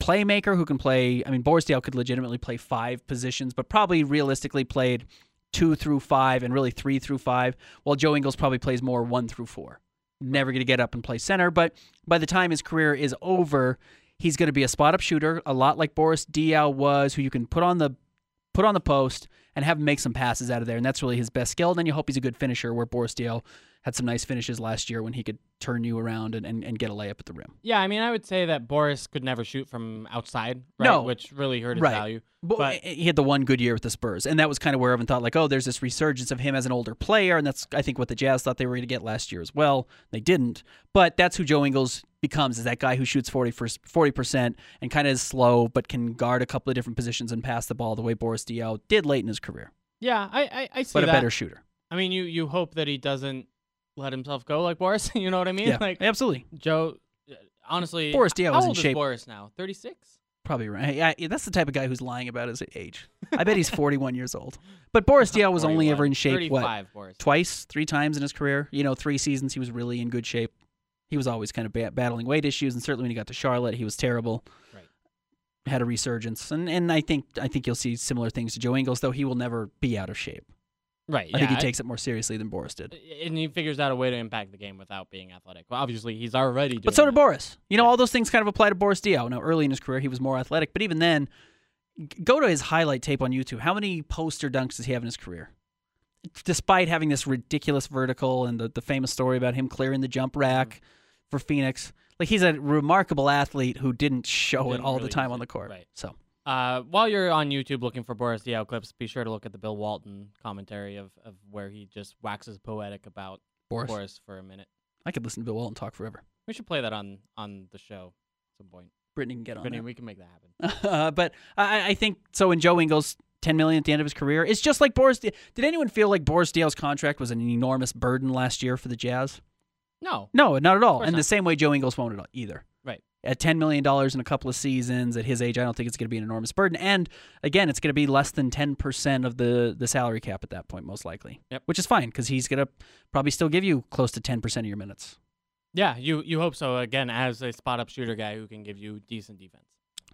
playmaker who can play. I mean, Boris Diaw could legitimately play five positions, but probably realistically played two through five and really three through five, while Joe Ingles probably plays more one through four. Never going to get up and play center, but by the time his career is over, he's going to be a spot up shooter, a lot like Boris Diaw was, who you can put on the put on the post and have him make some passes out of there, and that's really his best skill. And then you hope he's a good finisher, where Boris Diaw had some nice finishes last year when he could turn you around and, and, and get a layup at the rim. Yeah, I mean, I would say that Boris could never shoot from outside, right? No. which really hurt his Right. value. But, But- he had the one good year with the Spurs, and that was kind of where everyone thought, like, oh, there's this resurgence of him as an older player, and that's I think what the Jazz thought they were going to get last year as well. They didn't, but that's who Joe Ingles becomes is that guy who shoots 40 percent and kind of is slow, but can guard a couple of different positions and pass the ball the way Boris Diaw did late in his career, Yeah, I I, I see but a that. better shooter. I mean, you you hope that he doesn't let himself go like Boris. (laughs) you know what I mean? Yeah, Like absolutely. Joe. Honestly, Boris Diaw was in shape. Boris now? Thirty six. Probably right. Yeah, yeah, that's the type of guy who's lying about his age. (laughs) I bet he's 41 years old. But Boris Diaw was only ever in shape what Boris. twice, three times in his career. You know, three seasons he was really in good shape. He was always kind of ba- battling weight issues, and certainly when he got to Charlotte, he was terrible. Right. Had a resurgence, and and I think I think you'll see similar things to Joe Ingles, though he will never be out of shape. Right. I yeah, think he takes it more seriously than Boris did. and he figures out a way to impact the game without being athletic. Well, obviously, he's already. Doing But so did that. Boris. You know, Yeah. all those things kind of apply to Boris Diaw. Now, early in his career, he was more athletic, but even then, go to his highlight tape on YouTube. How many poster dunks does he have in his career? Despite having this ridiculous vertical and the, the famous story about him clearing the jump rack Mm-hmm. for Phoenix, like he's a remarkable athlete who didn't show it Didn't all the time on the court. right. So Uh, while you're on YouTube looking for Boris Diaw clips, be sure to look at the Bill Walton commentary of, of where he just waxes poetic about Boris, Boris for a minute. I could listen to Bill Walton talk forever. We should play that on on the show at some point. Brittany can get on Brittany, there. we can make that happen. (laughs) uh, but I, I think so. In Joe Ingles, ten million at the end of his career, it's just like Boris. Di- Did anyone feel like Boris Diaw's contract was an enormous burden last year for the Jazz? No, No, not at all. And the same way Joe Ingles won't at all either. At ten million dollars in a couple of seasons, at his age, I don't think it's going to be an enormous burden. And again, it's going to be less than ten percent of the the salary cap at that point, most likely. Yep. Which is fine because he's going to probably still give you close to ten percent of your minutes. yeah, you you hope so. Again, as a spot up shooter guy who can give you decent defense.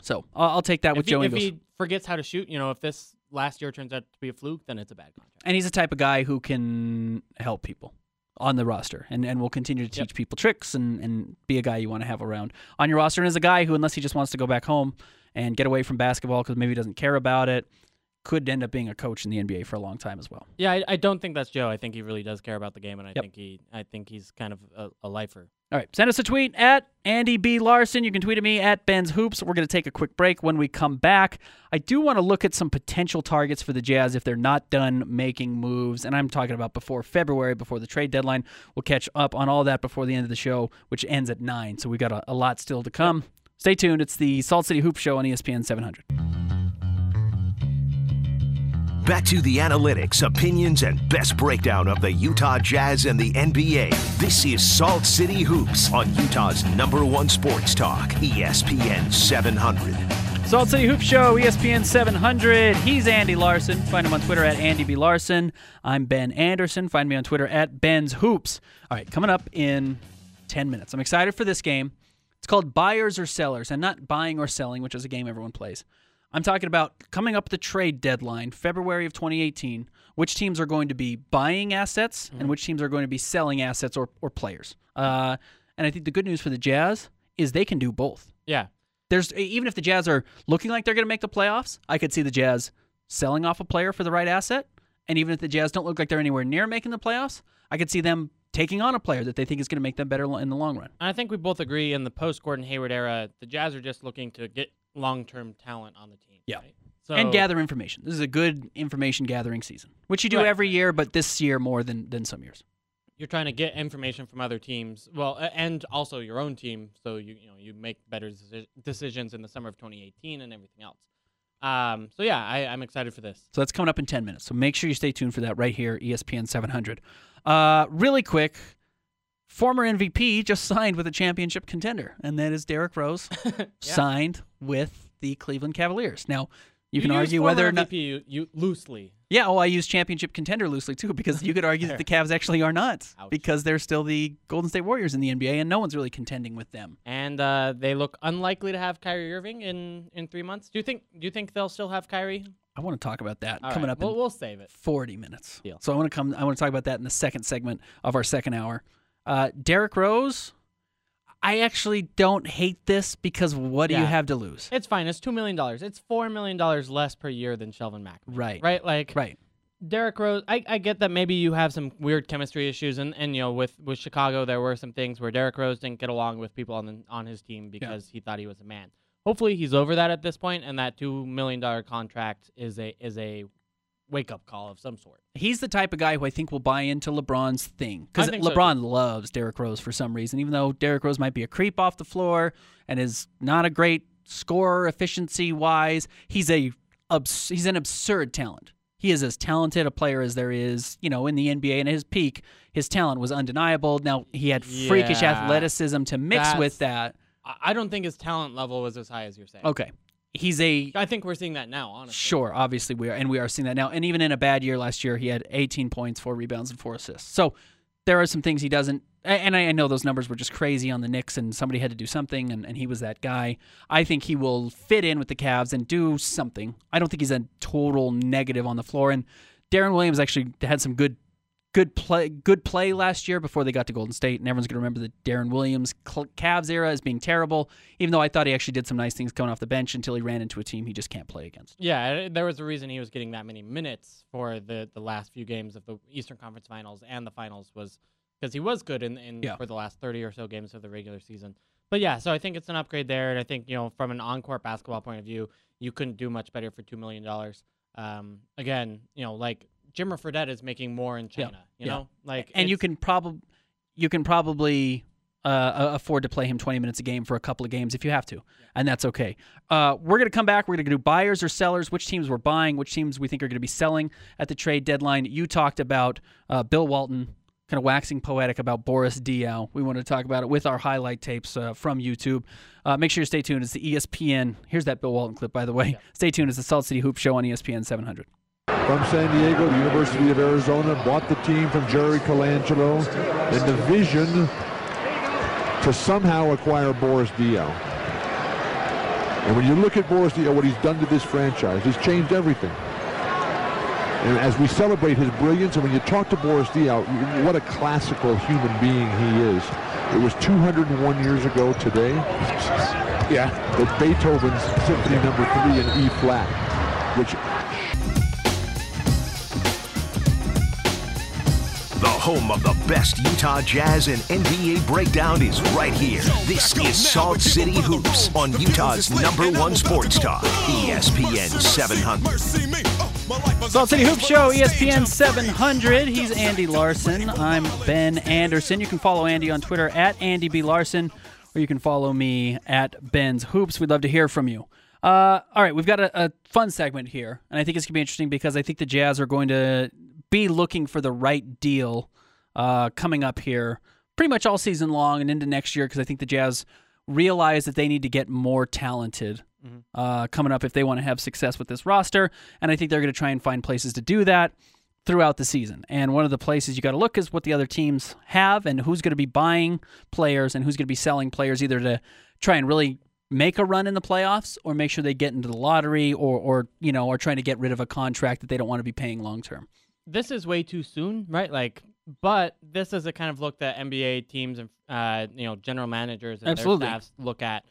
So I'll, I'll take that with if, he, Joe if Ingles. he forgets how to shoot, you know, if this last year turns out to be a fluke, then it's a bad contract. and he's the type of guy who can help people on the roster and, and will continue to teach Yep. people tricks and, and be a guy you want to have around on your roster and is a guy who unless he just wants to go back home and get away from basketball because maybe he doesn't care about it could end up being a coach in the NBA for a long time as well. Yeah, I, I don't think that's Joe. I think he really does care about the game, and I Yep. think he I think he's kind of a, a lifer. All right, send us a tweet at Andy B. Larsen. You can tweet at me at Ben's Hoops. We're going to take a quick break. When we come back, I do want to look at some potential targets for the Jazz if they're not done making moves. And I'm talking about before February, before the trade deadline. We'll catch up on all that before the end of the show, which ends at 9. So we got a, a lot still to come. Stay tuned. It's the Salt City Hoop Show on ESPN 700. Back to the analytics, opinions, and best breakdown of the Utah Jazz and the NBA. This is Salt City Hoops on Utah's number one sports talk, ESPN 700. Salt City Hoop Show, ESPN 700. He's Andy Larsen. Find him on Twitter at Andy B. Larsen. I'm Ben Anderson. Find me on Twitter at Ben's Hoops. All right, coming up in 10 minutes. I'm excited for this game. It's called Buyers or Sellers, and not buying or selling, which is a game everyone plays. I'm talking about coming up the trade deadline, February of 2018, which teams are going to be buying assets and which teams are going to be selling assets or, or players. Uh, and I think the good news for the Jazz is they can do both Yeah, there's even if the Jazz are looking like they're going to make the playoffs, I could see the Jazz selling off a player for the right asset. And even if the Jazz don't look like they're anywhere near making the playoffs, I could see them taking on a player that they think is going to make them better in the long run. And I think we both agree in the post Gordon Hayward era, the Jazz are just looking to get long term talent on the team. Yeah. right? So and gather information. This is a good information gathering season, which you do Right, every year, but this year more than than some years. you're trying to get information from other teams, well, and also your own team, so you you know you make better deci- decisions in the summer of 2018 and everything else. Um, so yeah, I, I'm excited for this. So that's coming up in 10 minutes. So make sure you stay tuned for that right here, ESPN 700. Uh, really quick, former MVP just signed with a championship contender, and that is Derrick Rose, (laughs) signed with the Cleveland Cavaliers. Now, you, can argue whether or not. MVP you, you loosely. Yeah, oh, I use championship contender loosely too, because you could argue that (laughs) the Cavs actually are not, Ouch. because they're still the Golden State Warriors in the NBA, and no one's really contending with them. and uh, they look unlikely to have Kyrie Irving in, in three months. Do you think Do you think they'll still have Kyrie? I want to talk about that All coming right, up We'll, in we'll save it. 40 minutes. Deal. So I want to come. I want to talk about that in the second segment of our second hour. Uh, Derrick Rose. I actually don't hate this because what do you have to lose? It's fine. It's two million dollars. It's four million dollars less per year than Shelvin Mack. Right. Right. Like Right. Derrick Rose. I, I get that maybe you have some weird chemistry issues, and, and you know with, with Chicago there were some things where Derrick Rose didn't get along with people on the, on his team because he thought he was a man. Hopefully he's over that at this point, and that two million dollar contract is a is a wake up call of some sort. He's the type of guy who I think will buy into LeBron's thing because think so, LeBron loves Derrick Rose for some reason. Even though Derrick Rose might be a creep off the floor and is not a great scorer efficiency wise, he's a abs- he's an absurd talent. He is as talented a player as there is, you know, in the NBA. And at his peak, his talent was undeniable. Now he had freakish athleticism to mix with that. I don't think his talent level was as high as you're saying. Okay, he's a I think we're seeing that now. Honestly. Sure, obviously we are, and we are seeing that now. And even in a bad year last year, he had 18 points, four rebounds, and four assists. So there are some things he doesn't. And I I know those numbers were just crazy on the Knicks, and somebody had to do something, and, and he was that guy. I think he will fit in with the Cavs and do something. I don't think he's a total negative on the floor. And Deron Williams actually had some good. Good play, good play last year before they got to Golden State, and everyone's going to remember the Deron Williams Cavs era as being terrible. Even though I thought he actually did some nice things coming off the bench until he ran into a team he just can't play against. Yeah, there was a reason he was getting that many minutes for the, the last few games of the Eastern Conference Finals and the Finals was because he was good in, in Yeah. for the last 30 or so games of the regular season. but yeah, so I think it's an upgrade there, and I think you know from an on-court basketball point of view, you couldn't do much better for two million dollars. Um, again, you know, like Jimmer Fredette is making more in Yeah. China. You Yeah. know, like and you can probably you can probably uh, afford to play him 20 minutes a game for a couple of games if you have to, and that's okay. Uh, we're gonna come back. We're gonna do buyers or sellers. Which teams we're buying? Which teams we think are gonna be selling at the trade deadline? You talked about uh, Bill Walton. Kind of waxing poetic about Boris Diaw. We want to talk about it with our highlight tapes uh, from YouTube. Uh, make sure you stay tuned. It's the ESPN. Here's that Bill Walton clip, by the way. Stay tuned. It's the Salt City Hoop Show on ESPN 700. From San Diego, the University of Arizona, bought the team from Jerry Colangelo, and the vision to somehow acquire Boris Diaw. And when you look at Boris Diaw, what he's done to this franchise, he's changed everything. And as we celebrate his brilliance, and when you talk to Boris Diaw, you- what a classical human being he is. It was 201 years ago today. Yeah. That Beethoven's Symphony Number Three in E flat, which home of the best Utah Jazz and NBA breakdown is right here. This is Salt City Hoops on Utah's number one sports talk, ESPN 700. Salt City Hoops Show, ESPN 700. He's Andy Larsen. I'm Ben Anderson. You can follow Andy on Twitter at Andy B. Larsen, or you can follow me at Ben's Hoops. We'd love to hear from you. Uh, all right, we've got a, a fun segment here, and I think it's going to be interesting because I think the Jazz are going to be looking for the right deal uh, coming up here pretty much all season long and into next year because I think the Jazz realize that they need to get more talented uh, coming up if they want to have success with this roster. And I think they're going to try and find places to do that throughout the season. And one of the places you got to look is what the other teams have and who's going to be buying players and who's going to be selling players either to try and really make a run in the playoffs or make sure they get into the lottery or or you know are trying to get rid of a contract that they don't want to be paying long term. this is way too soon, right? Like, but this is a kind of look that NBA teams and uh, you know general managers and Absolutely. their staffs look at.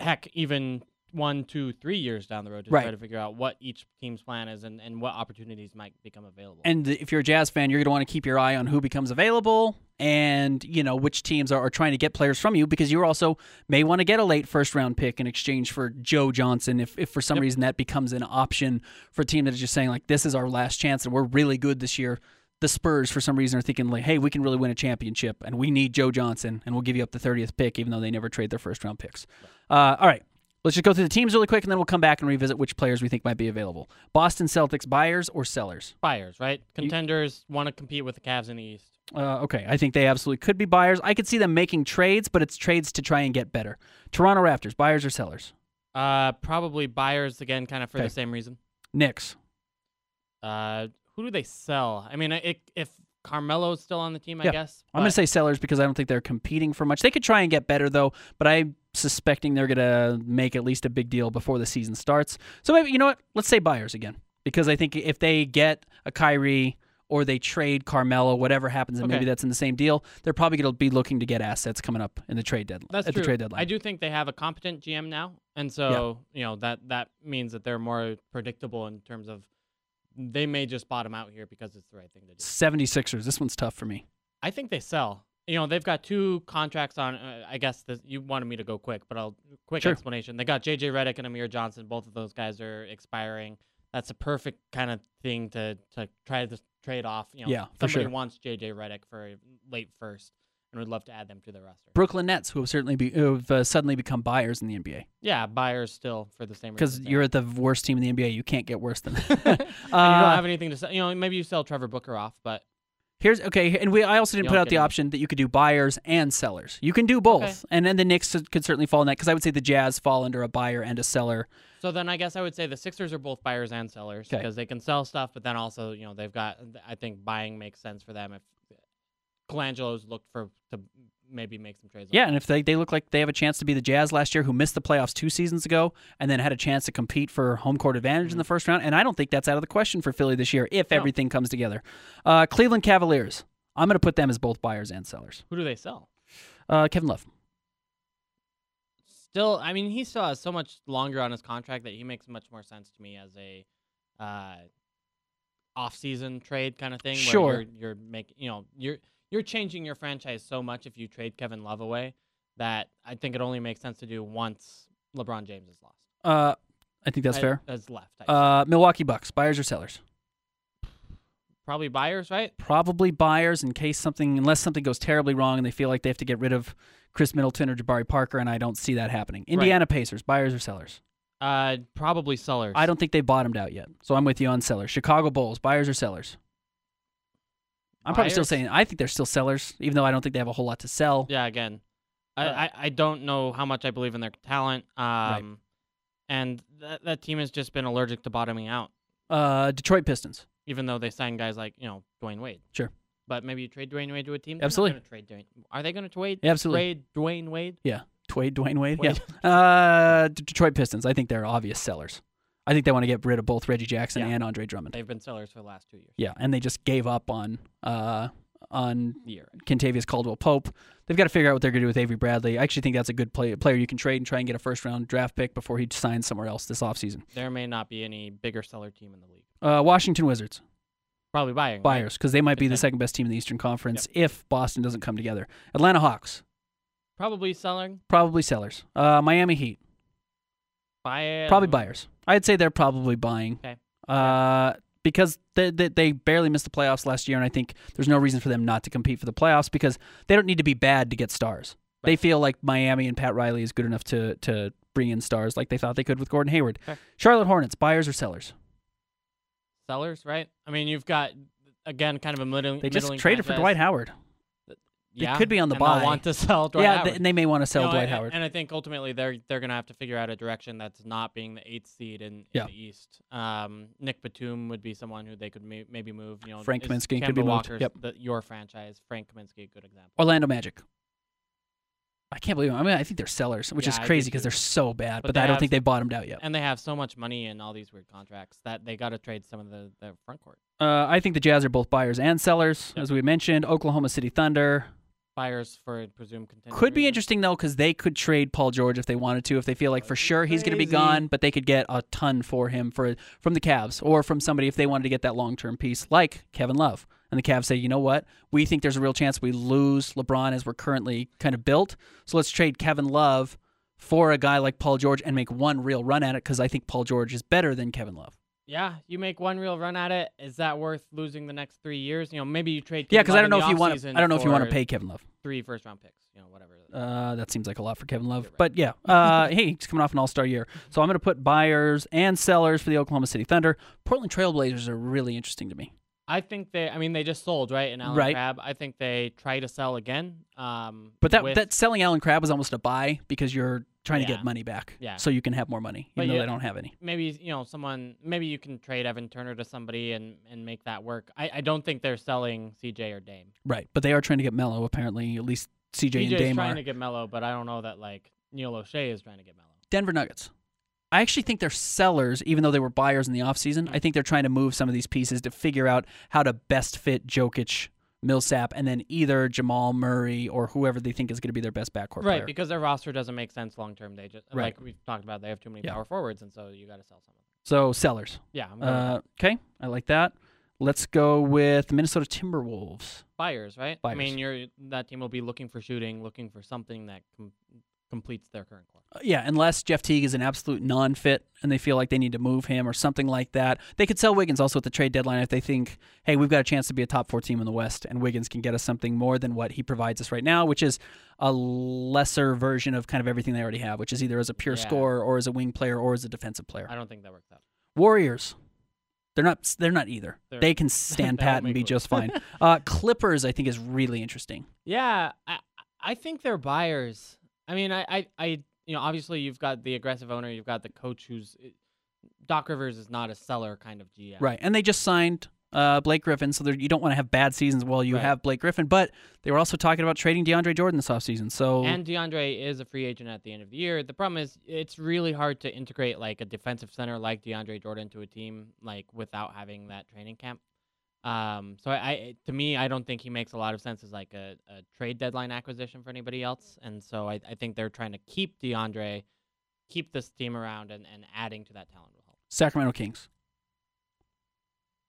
Heck, even one, two, three years down the road to Right. try to figure out what each team's plan is and, and what opportunities might become available. And if you're a Jazz fan, you're going to want to keep your eye on who becomes available and, you know, which teams are, are trying to get players from you because you also may want to get a late first round pick in exchange for Joe Johnson if, if for some reason that becomes an option for a team that is just saying, like, this is our last chance and we're really good this year. The Spurs, for some reason, are thinking, like, hey, we can really win a championship and we need Joe Johnson and we'll give you up the 30th pick, even though they never trade their first round picks. Uh, all right. Let's just go through the teams really quick, and then we'll come back and revisit which players we think might be available. Boston Celtics buyers or sellers? buyers, right? Contenders want to compete with the Cavs in the East. Uh, okay, I think they absolutely could be buyers. I could see them making trades, but it's trades to try and get better. Toronto Raptors, buyers or sellers? Uh, probably buyers again, kind of for Okay. the same reason. Knicks. Uh, who do they sell? I mean, i if Carmelo's still on the team, I Yeah. guess. I'm going to say sellers because I don't think they're competing for much. They could try and get better, though, but I'm suspecting they're going to make at least a big deal before the season starts. So maybe, you know what? Let's say buyers again because I think if they get a Kyrie or they trade Carmelo, whatever happens, and maybe that's in the same deal, they're probably going to be looking to get assets coming up in the trade deadline. That's at true. the trade deadline. I do think they have a competent GM now, and so you know that that means that they're more predictable in terms of they may just bottom out here because it's the right thing to do. 76ers. This one's tough for me. I think they sell. You know, they've got two contracts on. Uh, I guess this, you wanted me to go quick, but I'll quick Sure. explanation. They got JJ Redick and Amir Johnson. Both of those guys are expiring. That's a perfect kind of thing to to try to trade off. You know, Yeah, for somebody sure. wants JJ Redick for late first, and would love to add them to the roster. Brooklyn Nets, who have certainly be, who have uh, suddenly become buyers in the NBA Yeah, buyers still for the same reason. because you're at the worst team in the NBA. You can't get worse than (laughs) that. and you (laughs) Uh, don't have anything to sell. You know, maybe you sell Trevor Booker off, but Here's okay, and we I also didn't put out the option that you could do buyers and sellers. You can do both, Okay. and then the Knicks could certainly fall in that because I would say the Jazz fall under a buyer and a seller. so then I guess I would say the Sixers are both buyers and sellers because they can sell stuff, but then also you know they've got. I think buying makes sense for them if Colangelo's looked for to maybe make some trades. Yeah, and if they, they look like they have a chance to be the Jazz last year, who missed the playoffs two seasons ago, and then had a chance to compete for home court advantage in the first round, and I don't think that's out of the question for Philly this year if No. everything comes together. Uh, Cleveland Cavaliers, I'm going to put them as both buyers and sellers. Who do they sell? Uh, Kevin Love. Still, I mean, he still has so much longer on his contract that he makes much more sense to me as a uh, off-season trade kind of thing. Sure. Where you're, you're making, you know, you're you're changing your franchise so much if you trade Kevin Love away that I think it only makes sense to do once LeBron James is lost. Uh, I think that's I- fair. Has left. Uh, Milwaukee Bucks, buyers or sellers? Probably buyers, right? Probably buyers in case something, unless something goes terribly wrong and they feel like they have to get rid of Khris Middleton or Jabari Parker, and I don't see that happening. Indiana Pacers, buyers or sellers? Uh, probably sellers. I don't think they bottomed out yet, so I'm with you on sellers. Chicago Bulls, buyers or sellers? I'm probably still saying I think they're still sellers, even though I don't think they have a whole lot to sell. Yeah, again, I, Uh, I, I don't know how much I believe in their talent. Um, and that that team has just been allergic to bottoming out, Uh, Detroit Pistons, even though they signed guys like you know Dwyane Wade. Sure. But maybe you trade Dwyane Wade to a team. Absolutely. trade Dwyane. Are they going to trade? Yeah, absolutely. Trade Dwyane Wade. Yeah, D-Wade, Dwyane Wade. Wade. Yeah. (laughs) Uh, Detroit Pistons. I think they're obvious sellers. I think they want to get rid of both Reggie Jackson Yeah. and Andre Drummond. They've been sellers for the last two years. Yeah, and they just gave up on uh on Year. Kentavious Caldwell Pope. They've got to figure out what they're going to do with Avery Bradley. I actually think that's a good play, player you can trade and try and get a first round draft pick before he signs somewhere else this offseason. There may not be any bigger seller team in the league. Uh, Washington Wizards, Probably buying. buyers, because they might be the (laughs) second best team in the Eastern Conference if Boston doesn't come together. Atlanta Hawks, Probably selling. probably sellers. Uh, Miami Heat, Buy. probably buyers. I'd say they're probably buying. Okay. Uh, because they, they, they barely missed the playoffs last year, and I think there's no reason for them not to compete for the playoffs because they don't need to be bad to get stars. They feel like Miami and Pat Riley is good enough to to bring in stars like they thought they could with Gordon Hayward. Okay. Charlotte Hornets, buyers or sellers? sellers, right? I mean, you've got again kind of a middling. They just middling traded for. Dwight Howard. Yeah, could be on the buy. Want to (laughs) sell Dwight yeah, Howard. and they may want to sell You know, Dwight and, Howard. And I think ultimately they're they're gonna have to figure out a direction that's not being the eighth seed in, in Yeah. the East. Um, Nick Batum would be someone who they could may, maybe move. You know, Frank Kaminsky could be Kemba moved. Yep. the, your franchise, Frank Kaminsky, a good example. Orlando Magic. I can't believe. I mean, I think they're sellers, which Yeah, is crazy because they're so bad. But, But I don't have think they've bottomed out yet. And they have so much money and all these weird contracts that they got to trade some of the, the front court Uh, I think the Jazz are both buyers and sellers, Yep. as we mentioned. Oklahoma City Thunder buyers for presumed contenders. could be interesting though, because they could trade Paul George if they wanted to, if they feel like for sure he's going to be gone, but they could get a ton for him for from the Cavs or from somebody if they wanted to get that long term piece, like Kevin Love. And the Cavs say, you know what, we think there's a real chance we lose LeBron as we're currently kind of built, so let's trade Kevin Love for a guy like Paul George and make one real run at it because I think Paul George is better than Kevin Love. Yeah, you make one real run at it. Is that worth losing the next three years? You know, maybe you trade. Yeah, because I don't know if you want. I don't know if you want to pay Kevin Love. three first round picks. You know, whatever. Uh, that seems like a lot for Kevin Love. Right. But yeah, uh, hey, he's coming off an All Star year, so I'm going to put buyers and sellers for the Oklahoma City Thunder. Portland Trailblazers are really interesting to me. I think they. I mean, they just sold right in Allen Right. Crabbe. I think they try to sell again. Um, But that with- that selling Allen Crabbe was almost a buy because you're trying to get money back, Yeah. so you can have more money, But even though yeah- they don't have any. maybe you know someone. Maybe you can trade Evan Turner to somebody and and make that work. I, I don't think they're selling CJ or Dame. Right, but they are trying to get Melo. Apparently, at least CJ CJ and Dame is trying are. to get Melo, but I don't know that like Neil Olshey is trying to get Melo. Denver Nuggets. I actually think they're sellers, even though they were buyers in the offseason. I think they're trying to move some of these pieces to figure out how to best fit Jokic, Millsap, and then either Jamal Murray or whoever they think is going to be their best backcourt Right, player. because their roster doesn't make sense long term. They just Right. like we've talked about. They have too many Yeah. power forwards, and so you got to sell some of them. So sellers. Yeah, I'm going Uh, okay, I like that. Let's go with the Minnesota Timberwolves. buyers, right? I Buyers. mean, you're that team will be looking for shooting, looking for something that com- completes their current core. Uh, yeah, unless Jeff Teague is an absolute non-fit and they feel like they need to move him or something like that. They could sell Wiggins also at the trade deadline if they think, hey, we've got a chance to be a top four team in the West, and Wiggins can get us something more than what he provides us right now, which is a lesser version of kind of everything they already have, which is either as a pure Yeah. scorer or as a wing player or as a defensive player. I don't think that works out. Warriors. They're not. They're not either. They're- they (laughs) can stand pat and be just fine. (laughs) Uh, Clippers, I think, is really interesting. Yeah, I I think they're buyers. I mean, I, I, I you know, obviously you've got the aggressive owner, you've got the coach who's Doc Rivers is not a seller kind of GM. Right. And they just signed uh, Blake Griffin, so you don't want to have bad seasons while you Right. have Blake Griffin. But they were also talking about trading DeAndre Jordan this offseason. So And DeAndre is a free agent at the end of the year. The problem is it's really hard to integrate like a defensive center like DeAndre Jordan to a team like without having that training camp. Um, so I, I to me I don't think he makes a lot of sense as like a, a trade deadline acquisition for anybody else. And so I, I think they're trying to keep DeAndre, keep this team around and, and adding to that talent will help. Sacramento Kings.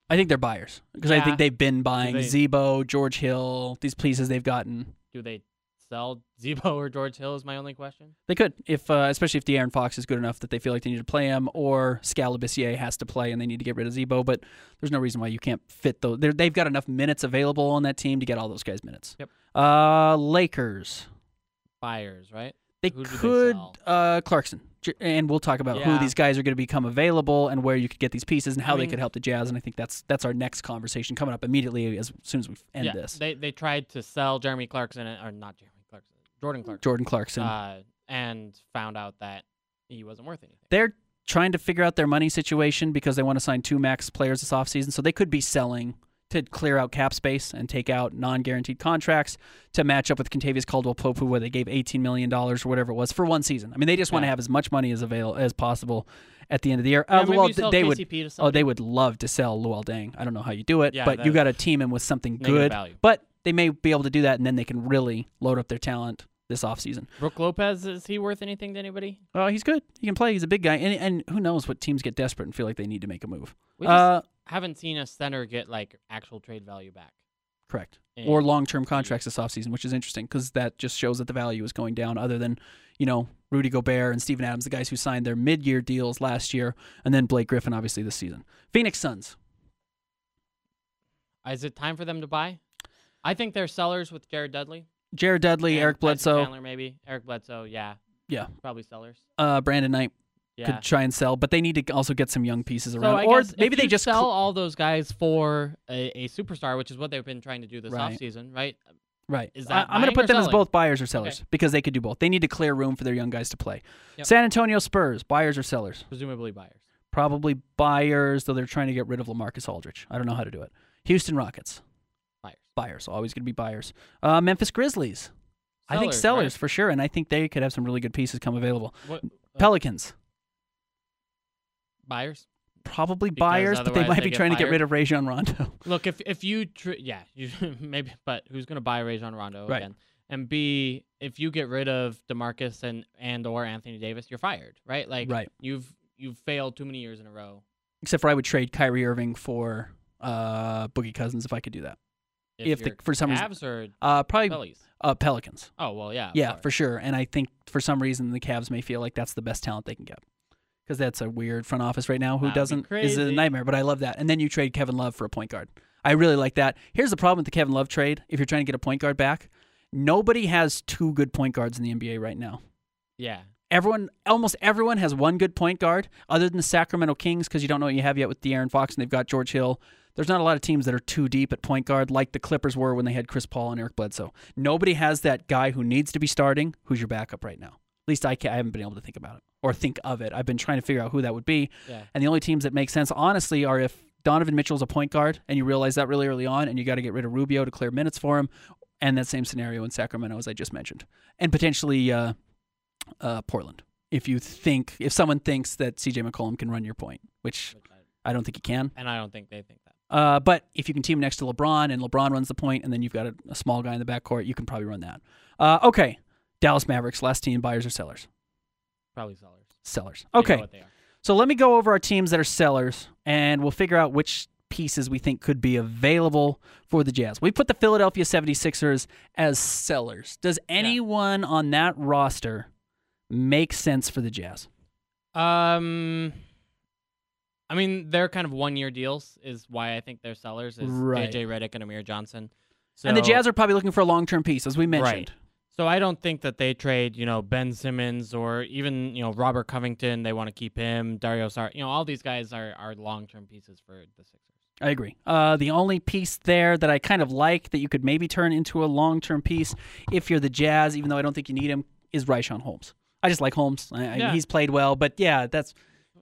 I think they're buyers because I think they've been buying they- Z-Bo, George Hill, these pieces they've gotten. Do they sell (laughs) Z-Bo or George Hill is my only question. They could, if uh, especially if De'Aaron Fox is good enough that they feel like they need to play him, or Skal Labissière has to play and they need to get rid of Z-Bo. But there's no reason why you can't fit those. They're, they've got enough minutes available on that team to get all those guys minutes. Yep. Uh, Lakers. Buyers, right? They Who they could sell? uh, Clarkson, and we'll talk about who these guys are going to become available and where you could get these pieces and how I they could help the Jazz. And I think that's that's our next conversation coming up immediately as soon as we end yeah, this. They they tried to sell Jeremy Clarkson or not Jeremy Jordan Clarkson, Jordan Clarkson. uh, and found out that he wasn't worth anything. they're trying to figure out their money situation because they want to sign two max players this offseason. So they could be selling to clear out cap space and take out non guaranteed contracts to match up with Kentavious Caldwell Pope, where they gave $18 million or whatever it was for one season. I mean, they just want to have as much money as avail- as possible at the end of the year. Yeah, Uh, well, they would. KCP to Oh, they would love to sell Luol Deng. I don't know how you do it, Yeah, but you got to team him with something good. value. But they may be able to do that, and then they can really load up their talent this offseason. Brook Lopez is he worth anything to anybody? Oh, he's good. He can play. He's a big guy, and and who knows what teams get desperate and feel like they need to make a move. We just Uh, haven't seen a center get like actual trade value back. correct. And- Or long-term contracts this offseason, which is interesting because that just shows that the value is going down. Other than, you know, Rudy Gobert and Steven Adams, the guys who signed their mid-year deals last year, and then Blake Griffin, obviously this season. Phoenix Suns. Is it time for them to buy? I think they're sellers with Jared Dudley. Jared Dudley, and Eric Bledsoe, Chandler, maybe Eric Bledsoe. Yeah, Yeah. probably sellers. uh, Brandon Knight Yeah. could try and sell, but they need to also get some young pieces So around. I or maybe they just sell cl- all those guys for a, a superstar, which is what they've been trying to do this Right. offseason, right? Right. Is I- that I'm going to put them as both buyers or sellers because they could do both. They need to clear room for their young guys to play. Yep. San Antonio Spurs, buyers or sellers? Presumably buyers. Probably buyers, though they're trying to get rid of LaMarcus Aldridge. I don't know how to do it. Houston Rockets, Buyers. Always going to be buyers. Uh, Memphis Grizzlies. I think sellers right? for sure, and I think they could have some really good pieces come available. What, uh, Pelicans, buyers. probably Because buyers, but they might they be trying to get rid of Rajon Rondo. (laughs) Look, if if you tr- yeah, (laughs) you maybe, but who's gonna buy Rajon Rondo Right. again? And B, if you get rid of DeMarcus and and or Anthony Davis, you're fired, right? Like Right. you've you've failed too many years in a row. Except for I would trade Kyrie Irving for uh, Boogie Cousins if I could do that. If the- for some reason- Uh, probably Phillies. uh, Pelicans. Oh well, yeah. Yeah, course. for sure. And I think for some reason the Cavs may feel like that's the best talent they can get. Because that's a weird front office right now who That'd doesn't is a nightmare. But I love that. And then you trade Kevin Love for a point guard. I really like that. Here's the problem with the Kevin Love trade. If you're trying to get a point guard back, nobody has two good point guards in the NBA right now. Yeah. Everyone, almost everyone has one good point guard, other than the Sacramento Kings, because you don't know what you have yet with De'Aaron Fox, and they've got George Hill. There's not a lot of teams that are too deep at point guard, like the Clippers were when they had Chris Paul and Eric Bledsoe. Nobody has that guy who needs to be starting, who's your backup right now. At least I, I haven't been able to think about it or think of it. I've been trying to figure out who that would be, Yeah. and the only teams that make sense, honestly, are if Donovan Mitchell's a point guard, and you realize that really early on, and you got to get rid of Rubio to clear minutes for him, and that same scenario in Sacramento as I just mentioned, and potentially uh, uh, Portland. If you think, if someone thinks that CJ McCollum can run your point, which I- don't think he can, And I don't think they think. Uh, but if you can team next to LeBron and LeBron runs the point, and then you've got a, a small guy in the backcourt, you can probably run that. Uh, okay, Dallas Mavericks, last team, buyers or sellers? Probably sellers. Sellers. Okay, what they are. so let me go over our teams that are sellers, and we'll figure out which pieces we think could be available for the Jazz. We put the Philadelphia 76ers as sellers. Does anyone on that roster make sense for the Jazz? Um, I mean, they're kind of one-year deals, is why I think they're sellers. Is Right. JJ Redick and Amir Johnson. So, and the Jazz are probably looking for a long-term piece, as we mentioned. Right. So I don't think that they trade, you know, Ben Simmons or even you know Robert Covington. They want to keep him. Dario Sar. You know, all these guys are are long-term pieces for the Sixers. I agree. Uh, the only piece there that I kind of like that you could maybe turn into a long term piece if you're the Jazz, even though I don't think you need him, is Richaun Holmes. I just like Holmes. I, I- Yeah. he's played well, but yeah, that's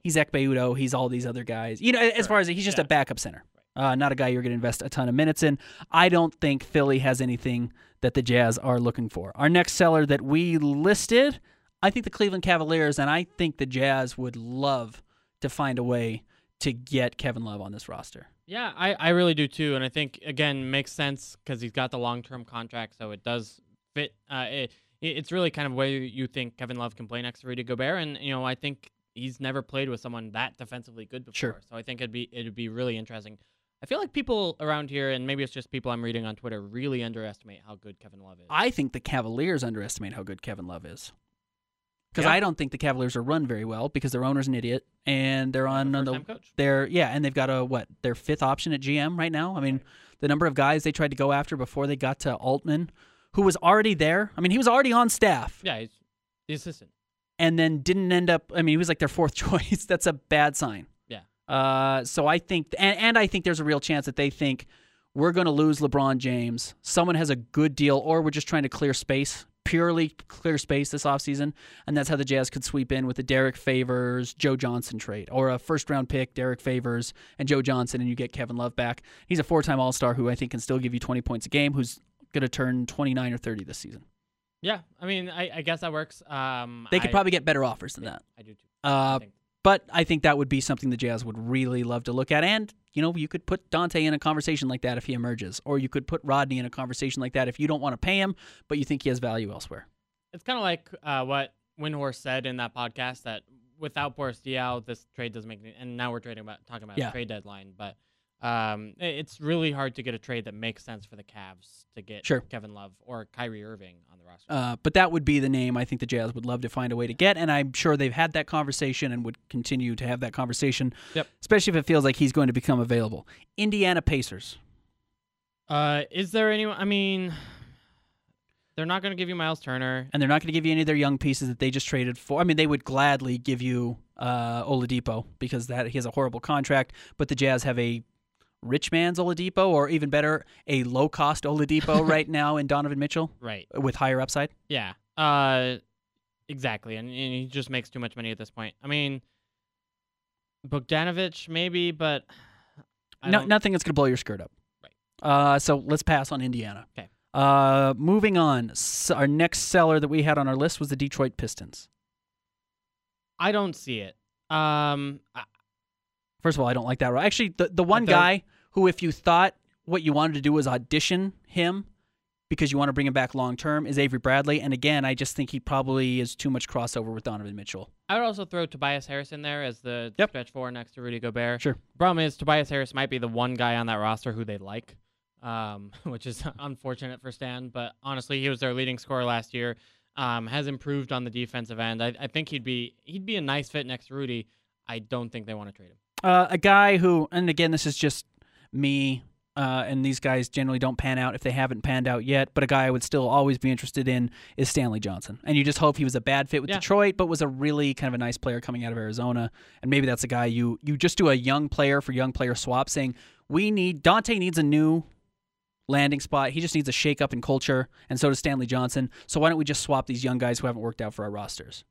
he's Ekpe Udoh. He's all these other guys. You know, as far as he's just a backup center, uh, not a guy you're going to invest a ton of minutes in. I don't think Philly has anything that the Jazz are looking for. Our next seller that we listed, I think the Cleveland Cavaliers, and I think the Jazz would love to find a way to get Kevin Love on this roster. Yeah, I, I really do too, and I think again makes sense because he's got the long term contract, so it does fit. Uh, it, it- it's really kind of where you think Kevin Love can play next to Rudy Gobert, and you know I think he's never played with someone that defensively good before. Sure. So I think it'd be it'd be really interesting. I feel like people around here, and maybe it's just people I'm reading on Twitter, really underestimate how good Kevin Love is. I think the Cavaliers underestimate how good Kevin Love is. Because Yeah. I don't think the Cavaliers are run very well because their owner's an idiot and they're on the time coach. they're yeah and they've got a what their fifth option at GM right now. I mean the number of guys they tried to go after before they got to Altman, who was already there. I mean he was already on staff Yeah, he's the assistant. And then didn't end up. I mean he was like their fourth (laughs) choice. That's a bad sign. Yeah. Uh, so I think, and, and I think there's a real chance that they think we're going to lose LeBron James. Someone has a good deal, or we're just trying to clear space, purely clear space this offseason. And that's how the Jazz could sweep in with the Derrick Favors, Joe Johnson trade, or a first round pick, Derrick Favors, and Joe Johnson, and you get Kevin Love back. He's a four time All Star who I think can still give you 20 points a game, who's going to turn 29 or 30 this season. Yeah, I mean, I, I guess that works. Um, They could I- probably get better offers than yeah, that. I do too. Uh, I. But I think that would be something the Jazz would really love to look at. And, you know, you could put Dante in a conversation like that if he emerges. Or you could put Rodney in a conversation like that if you don't want to pay him, but you think he has value elsewhere. It's kind of like uh, what Windhorst said in that podcast that without Boris Diaw, this trade doesn't make any. And now we're trading about talking about Yeah. a trade deadline, but um, it's really hard to get a trade that makes sense for the Cavs to get Sure. Kevin Love or Kyrie Irving on the roster. Uh, but that would be the name I think the Jazz would love to find a way to get. And I'm sure they've had that conversation and would continue to have that conversation, Yep. especially if it feels like he's going to become available. Indiana Pacers. Uh, is there anyone? I mean, they're not going to give you Miles Turner. And they're not going to give you any of their young pieces that they just traded for. I mean, they would gladly give you uh, Oladipo because that he has a horrible contract, but the Jazz have a rich man's Oladipo, or even better, a low cost Oladipo (laughs) right now in Donovan Mitchell Right. with higher upside. Yeah. Uh, exactly. And, and he just makes too much money at this point. I mean, Bogdanovic maybe, but No, nothing that's going to blow your skirt up. Right. Uh, so let's pass on Indiana. 'Kay. Uh, moving on. S our next seller that we had on our list was the Detroit Pistons. I don't see it. Um, I, First of all, I don't like that. Actually, the the one guy who, if you thought what you wanted to do was audition him because you want to bring him back long term, is Avery Bradley. And again, I just think he probably is too much crossover with Donovan Mitchell. I would also throw Tobias Harris in there as the Yep. stretch four next to Rudy Gobert. Sure. Problem is, Tobias Harris might be the one guy on that roster who they like, um, (laughs) which is unfortunate for Stan. But honestly, he was their leading scorer last year. Um, has improved on the defensive end. I, I think he'd be he'd be a nice fit next to Rudy. I don't think they want to trade him. Uh, a guy who, and again, this is just me, uh, and these guys generally don't pan out if they haven't panned out yet. But a guy I would still always be interested in is Stanley Johnson. And you just hope he was a bad fit with Yeah. Detroit, but was a really kind of a nice player coming out of Arizona. And maybe that's a guy you you just do a young player for young player swap, saying we need Dante needs a new landing spot. He just needs a shake up in culture, and so does Stanley Johnson. So why don't we just swap these young guys who haven't worked out for our rosters?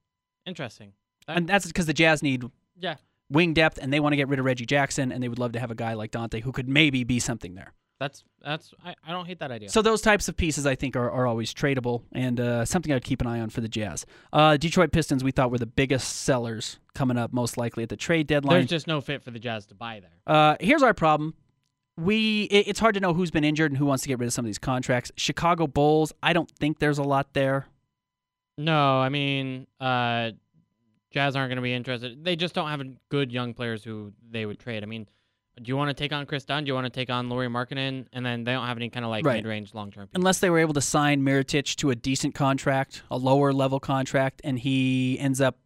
Interesting. That- And that's because the Jazz need Yeah, wing depth, and they want to get rid of Reggie Jackson, and they would love to have a guy like Dante who could maybe be something there. that's that's I, I don't hate that idea. So those types of pieces, I think, are, are always tradable, and uh, something I'd keep an eye on for the Jazz. Uh, Detroit Pistons, we thought were the biggest sellers coming up, most likely at the trade deadline. There's just no fit for the Jazz to buy there. Uh, here's our problem. We it, it's hard to know who's been injured and who wants to get rid of some of these contracts. Chicago Bulls, I don't think there's a lot there. No, I mean, uh, Jazz aren't going to be interested. They just don't have good young players who they would trade. I mean, do you want to take on Kris Dunn? Do you want to take on Lauri Markkanen? And then they don't have any kind of like Right. mid-range, long-term. People. Unless they were able to sign Mirotic to a decent contract, a lower level contract, and he ends up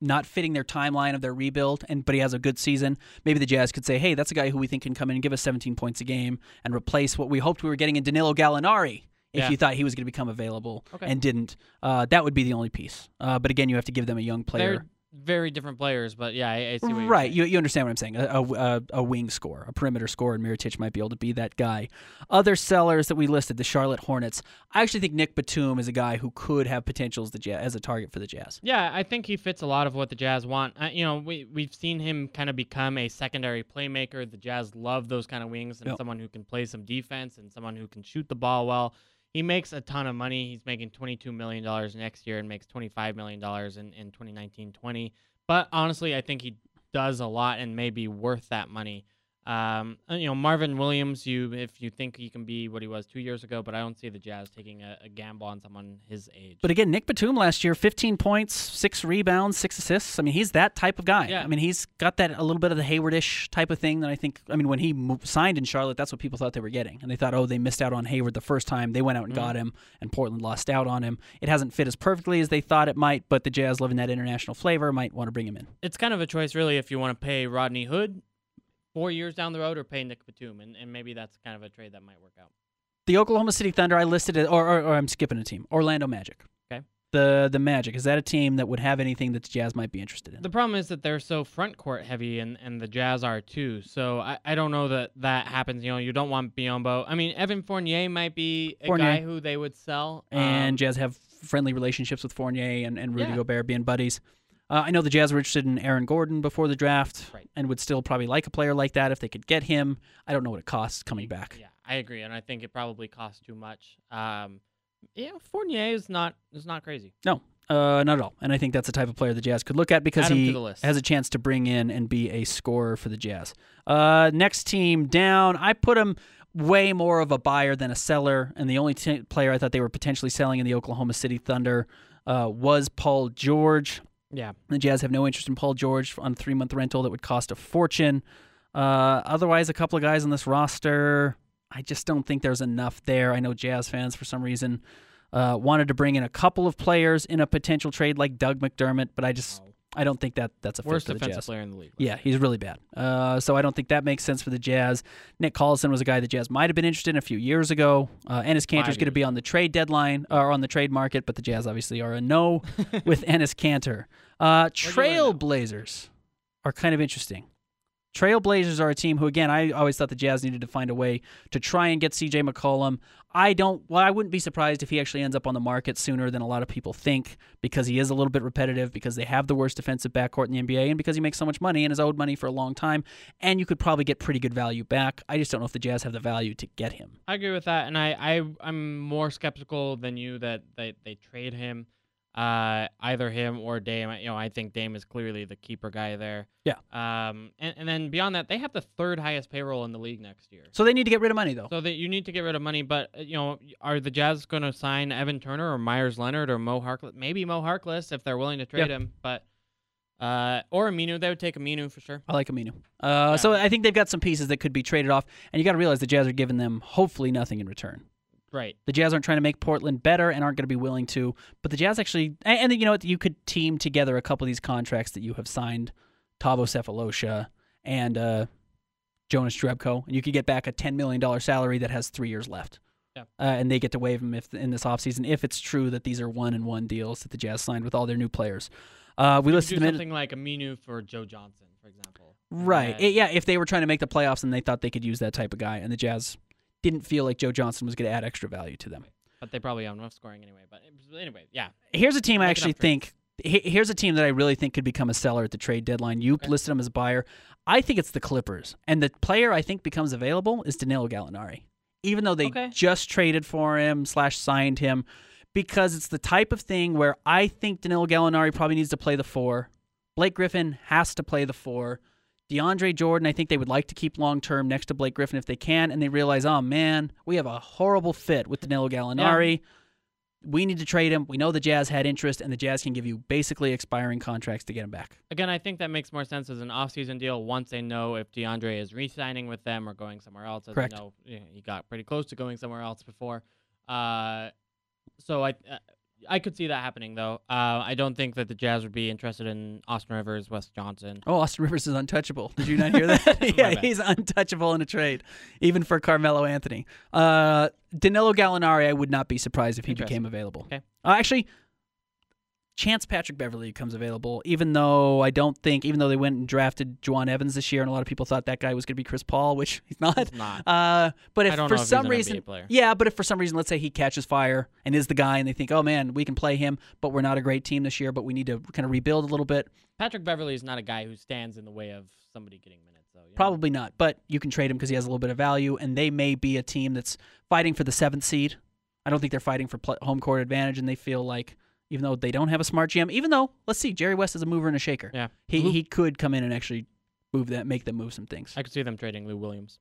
not fitting their timeline of their rebuild, and but he has a good season. Maybe the Jazz could say, "Hey, that's a guy who we think can come in and give us 17 points a game and replace what we hoped we were getting in Danilo Gallinari." If Yeah. you thought he was going to become available Okay. and didn't, uh, that would be the only piece. Uh, but again, you have to give them a young player. They're very different players, but yeah, I, I see what you're Right, you, you understand what I'm saying. A, a, a, a wing score, a perimeter score, and Mirotic might be able to be that guy. Other sellers that we listed, the Charlotte Hornets. I actually think Nick Batum is a guy who could have potential as, the Jazz, as a target for the Jazz. Yeah, I think he fits a lot of what the Jazz want. Uh, you know, we we've seen him kind of become a secondary playmaker. The Jazz love those kind of wings and Yep. someone who can play some defense and someone who can shoot the ball well. He makes a ton of money. He's making $22 million next year and makes $25 million in, in 2019 20. But honestly, I think he does a lot and may be worth that money. Um, and, you know, Marvin Williams, you if you think he can be what he was two years ago, but I don't see the Jazz taking a, a gamble on someone his age. But again, Nick Batum last year, 15 points, six rebounds, six assists. I mean, he's that type of guy. Yeah. I mean, he's got that a little bit of the Haywardish type of thing that I think. I mean, when he mo- signed in Charlotte, that's what people thought they were getting, and they thought, oh, they missed out on Hayward the first time. They went out and got him, and Portland lost out on him. It hasn't fit as perfectly as they thought it might, but the Jazz, loving that international flavor, might want to bring him in. it's kind of a choice, really, if you want to pay Rodney Hood four years down the road or pay Nick Batum, and, and maybe that's kind of a trade that might work out. The Oklahoma City Thunder, I listed it, or, or, or I'm skipping a team. Orlando Magic. Okay. The the Magic is that a team that would have anything that the Jazz might be interested in? The problem is that they're so front court heavy, and, and the Jazz are too. So I, I don't know that that happens. You know, you don't want Biyombo. I mean, Evan Fournier might be a Fournier. guy who they would sell. and Um, Jazz have friendly relationships with Fournier and, and Rudy Yeah. Gobert being buddies. Uh, I know the Jazz were interested in Aaron Gordon before the draft Right. and would still probably like a player like that if they could get him. I don't know what it costs coming back. yeah, I agree, and I think it probably costs too much. Um, yeah, Fournier is not is not crazy. No, uh, not at all. And I think that's the type of player the Jazz could look at because Add him to he has a chance to bring in and be a scorer for the Jazz. Uh, next team down, I put him way more of a buyer than a seller, and the only t- player I thought they were potentially selling in the Oklahoma City Thunder uh, was Paul George. Yeah, The Jazz have no interest in Paul George on a three month rental that would cost a fortune. Uh, otherwise, a couple of guys on this roster, I just don't think there's enough there. I know Jazz fans, for some reason, uh, wanted to bring in a couple of players in a potential trade like Doug McDermott, but I just I don't think that that's a fit worst the defensive Jazz. player in the league. Yeah, he's really bad. Uh, so I don't think that makes sense for the Jazz. Nick Collison was a guy the Jazz might have been interested in a few years ago. Uh, Enes Kanter's going to be on the trade deadline or on the trade market, but the Jazz obviously are a no (laughs) with Enes Kanter. Uh, you learn now? Trailblazers are kind of interesting. Trailblazers are a team who, again, I always thought the Jazz needed to find a way to try and get CJ McCollum. I don't. Well, I wouldn't be surprised if he actually ends up on the market sooner than a lot of people think, because he is a little bit repetitive, because they have the worst defensive backcourt in the NBA, and because he makes so much money and has owed money for a long time. And you could probably get pretty good value back. I just don't know if the Jazz have the value to get him. I agree with that, and I, I I'm more skeptical than you that they, they trade him, uh, either him or Dame. You know, I think Dame is clearly the keeper guy there. Yeah. Um, and, and then beyond that, they have the third highest payroll in the league next year. So they need to get rid of money, though. So that you need to get rid of money, but uh, you know, are the Jazz going to sign Evan Turner or Meyers Leonard or Mo Harkless? Maybe Mo Harkless if they're willing to trade Yeah. him, but uh, or Aminu, they would take Aminu for sure. I like Aminu. Uh, So I think they've got some pieces that could be traded off, and you got to realize the Jazz are giving them hopefully nothing in return. Right. The Jazz aren't trying to make Portland better and aren't going to be willing to. But the Jazz actually, and, and you know what, you could team together a couple of these contracts that you have signed, Thabo Sefolosha and uh, Jonas Jerebko, and you could get back a ten million dollar salary that has three years left. Yeah. Uh, and they get to waive them if in this offseason if it's true that these are one and one deals that the Jazz signed with all their new players. Uh, we listed do them in, something like Aminu for Joe Johnson, for example. Right. It- yeah, if they were trying to make the playoffs and they thought they could use that type of guy, and the Jazz didn't feel like Joe Johnson was going to add extra value to them. but they probably have enough scoring anyway. But anyway, yeah. Here's a team I actually think. Here's a team that I really think could become a seller at the trade deadline. You Okay. listed them as a buyer. I think it's the Clippers, and the player I think becomes available is Danilo Gallinari, even though they Okay. just traded for him slash signed him, because it's the type of thing where I think Danilo Gallinari probably needs to play the four. Blake Griffin has to play the four. DeAndre Jordan, I think they would like to keep long term next to Blake Griffin if they can, and they realize, oh man, we have a horrible fit with Danilo Gallinari. We need to trade him. We know the Jazz had interest, and the Jazz can give you basically expiring contracts to get him back. Again, I think that makes more sense as an off-season deal once they know if DeAndre is re-signing with them or going somewhere else. As Correct. I know you know, he got pretty close to going somewhere else before. Uh, so I uh, I could see that happening though. Uh, I don't think that the Jazz would be interested in Austin Rivers, Wes Johnson. Oh, Austin Rivers is untouchable. Did you not (laughs) hear that? Yeah, he's untouchable in a trade, even for Carmelo Anthony. Uh, Danilo Gallinari, I would not be surprised if he became available. Okay. Uh, actually, Chance Patrick Beverley comes available, even though I don't think, even though they went and drafted Jawun Evans this year, and a lot of people thought that guy was going to be Chris Paul, (laughs) which he's not. He's not. Uh, but if for if some reason, yeah, but if for some reason, let's say he catches fire and is the guy, and they think, oh man, we can play him, but we're not a great team this year, but we need to kind of rebuild a little bit. Patrick Beverley is not a guy who stands in the way of somebody getting minutes. though. you know? Probably not, but you can trade him because he has a little bit of value, and they may be a team that's fighting for the seventh seed. I don't think they're fighting for home court advantage, and they feel like even though they don't have a smart GM, even though let's see, Jerry West is a mover and a shaker. Yeah. He Luke- he could come in and actually move that, make them move some things. I could see them trading Lou Williams.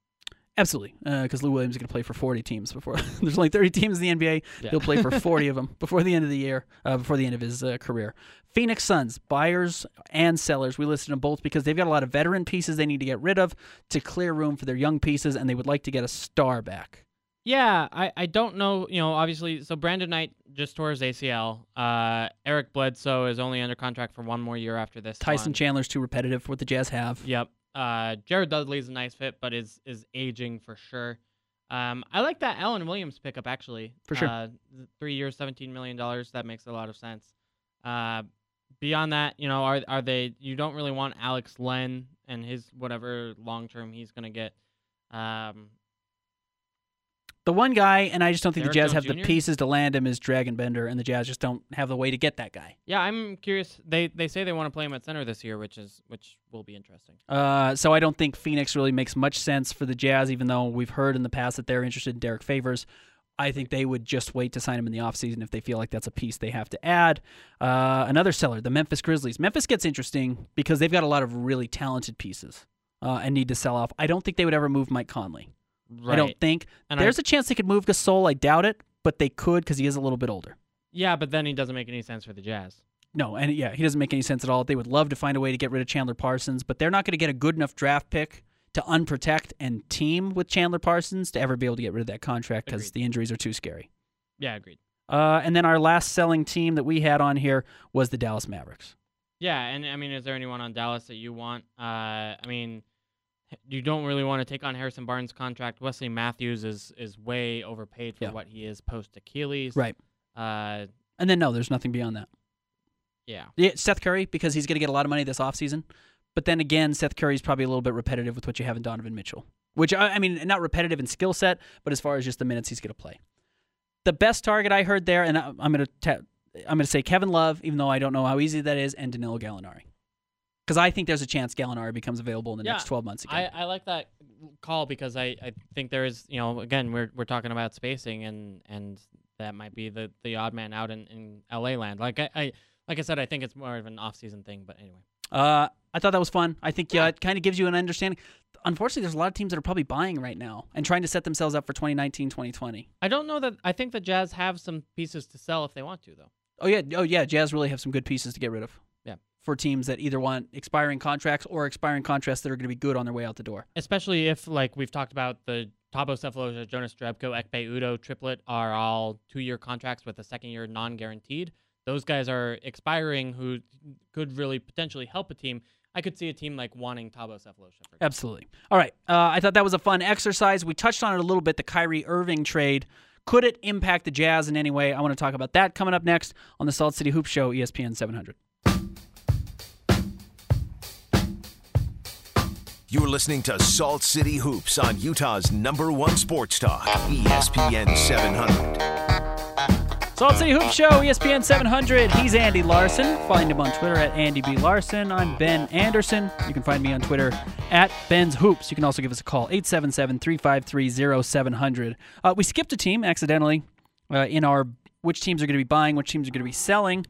Absolutely, because Lou Williams is going to play for 40 teams before. (laughs) there's only 30 teams in the NBA. Yeah. He'll play for (laughs) 40 of them before the end of the year, uh, before the end of his uh, career. Phoenix Suns, buyers and sellers. We listed them both because they've got a lot of veteran pieces they need to get rid of to clear room for their young pieces, and they would like to get a star back. Yeah, I, I don't know. You know, obviously, so Brandon Knight just tore his ACL. Uh, Eric Bledsoe is only under contract for one more year after this. Tyson one. Chandler's too repetitive for what the Jazz have. Yep. Uh, Jared Dudley's a nice fit, but is is aging for sure. Um, I like that Alan Williams pickup actually. For sure. Uh, three years, seventeen million dollars. That makes a lot of sense. Uh, beyond that, you know, are are they? You don't really want Alex Len and his whatever long term he's gonna get. Um, The one guy, and I just don't think Derrick the Jazz Jones have the pieces to land him is Dragan Bender, and the Jazz just don't have the way to get that guy. yeah, I'm curious. They they say they want to play him at center this year, which is which will be interesting. Uh, so I don't think Phoenix really makes much sense for the Jazz, even though we've heard in the past that they're interested in Derrick Favors. I think they would just wait to sign him in the offseason if they feel like that's a piece they have to add. Uh, another seller, the Memphis Grizzlies. Memphis gets interesting because they've got a lot of really talented pieces uh, and need to sell off. I don't think they would ever move Mike Conley. Right. I don't think. And There's a chance they could move Gasol. I doubt it, but they could because he is a little bit older. Yeah, but then he doesn't make any sense for the Jazz. No, and yeah, he doesn't make any sense at all. They would love to find a way to get rid of Chandler Parsons, but they're not going to get a good enough draft pick to unprotect and team with Chandler Parsons to ever be able to get rid of that contract because the injuries are too scary. Yeah, agreed. Uh, and then our last selling team that we had on here was the Dallas Mavericks. Yeah, and I mean, is there anyone on Dallas that you want? Uh, I mean, you don't really want to take on Harrison Barnes' contract. Wesley Matthews is is way overpaid for Yeah. what he is post Achilles. Right. Uh, And then no, there's nothing beyond that. yeah. Yeah, Seth Curry because he's going to get a lot of money this offseason. But then again, Seth Curry's probably a little bit repetitive with what you have in Donovan Mitchell. Which I, I mean, not repetitive in skill set, but as far as just the minutes he's going to play. The best target I heard there, and I, I'm going to ta- I'm going to say Kevin Love, even though I don't know how easy that is, and Danilo Gallinari, because I think there's a chance Gallinari becomes available in the Yeah, next 12 months I, again. I like that call because I, I think there is you know again we're we're talking about spacing and and that might be the the odd man out in, in LA land like I, I like I said I think it's more of an off season thing but anyway Uh, I thought that was fun. I think yeah, Yeah. it kind of gives you an understanding. Unfortunately, there's a lot of teams that are probably buying right now and trying to set themselves up for 2019, 2020. I don't know that I think the Jazz have some pieces to sell if they want to though Oh yeah, oh yeah, Jazz really have some good pieces to get rid of. For teams that either want expiring contracts or expiring contracts that are going to be good on their way out the door. especially if like we've talked about the Thabo Sefolosha, Jonas Jerebko, Ekpe Udoh triplet are all two year contracts with a second year non guaranteed. Those guys are expiring who could really potentially help a team. I could see a team like wanting Thabo Sefolosha. Absolutely. All right. Uh, I thought that was a fun exercise. We touched on it a little bit. The Kyrie Irving trade. Could it impact the Jazz in any way? I want to talk about that coming up next on the Salt City Hoop Show, ESPN 700. You're listening to Salt City Hoops on Utah's number one sports talk, ESPN 700. Salt City Hoops Show, ESPN 700. He's Andy Larsen. Find him on Twitter at Andy B. Larsen. I'm Ben Anderson. You can find me on Twitter at Ben's Hoops. You can also give us a call, 877 353 0700. Uh, we skipped a team accidentally uh, in our which teams are going to be buying, which teams are going to be selling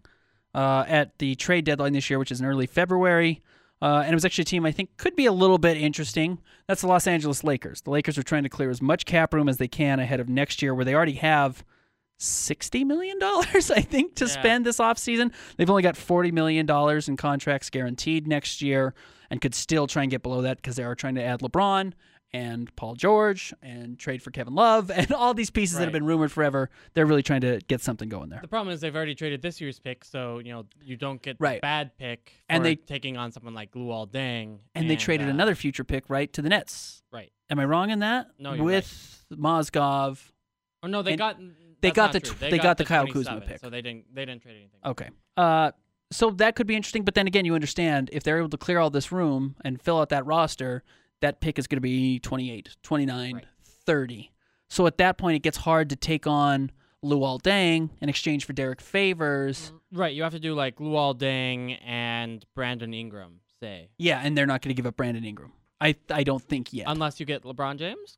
uh, at the trade deadline this year, which is in early February. Uh, and it was actually a team I think could be a little bit interesting. That's the Los Angeles Lakers. The Lakers are trying to clear as much cap room as they can ahead of next year, where they already have $60 million, (laughs) I think, to Yeah. spend this offseason. They've only got $40 million in contracts guaranteed next year and could still try and get below that because they are trying to add LeBron and Paul George and trade for Kevin Love (laughs) and all these pieces that have been rumored forever. They're really trying to get something going there. The problem is they've already traded this year's pick, so you know you don't get Right. the bad pick for And they- taking on someone like Luol Deng. And they traded uh, another future pick, right, to the Nets. Right. Am I wrong in that? No, you're With Mozgov. Oh no, they And got. they got the tr- they got the Kyle Kuzma pick. so they didn't they didn't trade anything. Okay. Uh, so that could be interesting, but then again, you understand if they're able to clear all this room and fill out that roster, that pick is going to be 28, 29, Right. 30. So at that point, it gets hard to take on Luol Deng in exchange for Derrick Favors. Mm, right, you have to do like Luol Deng and Brandon Ingram, say, Yeah, and they're not going to give up Brandon Ingram. I I don't think yet, unless you get LeBron James.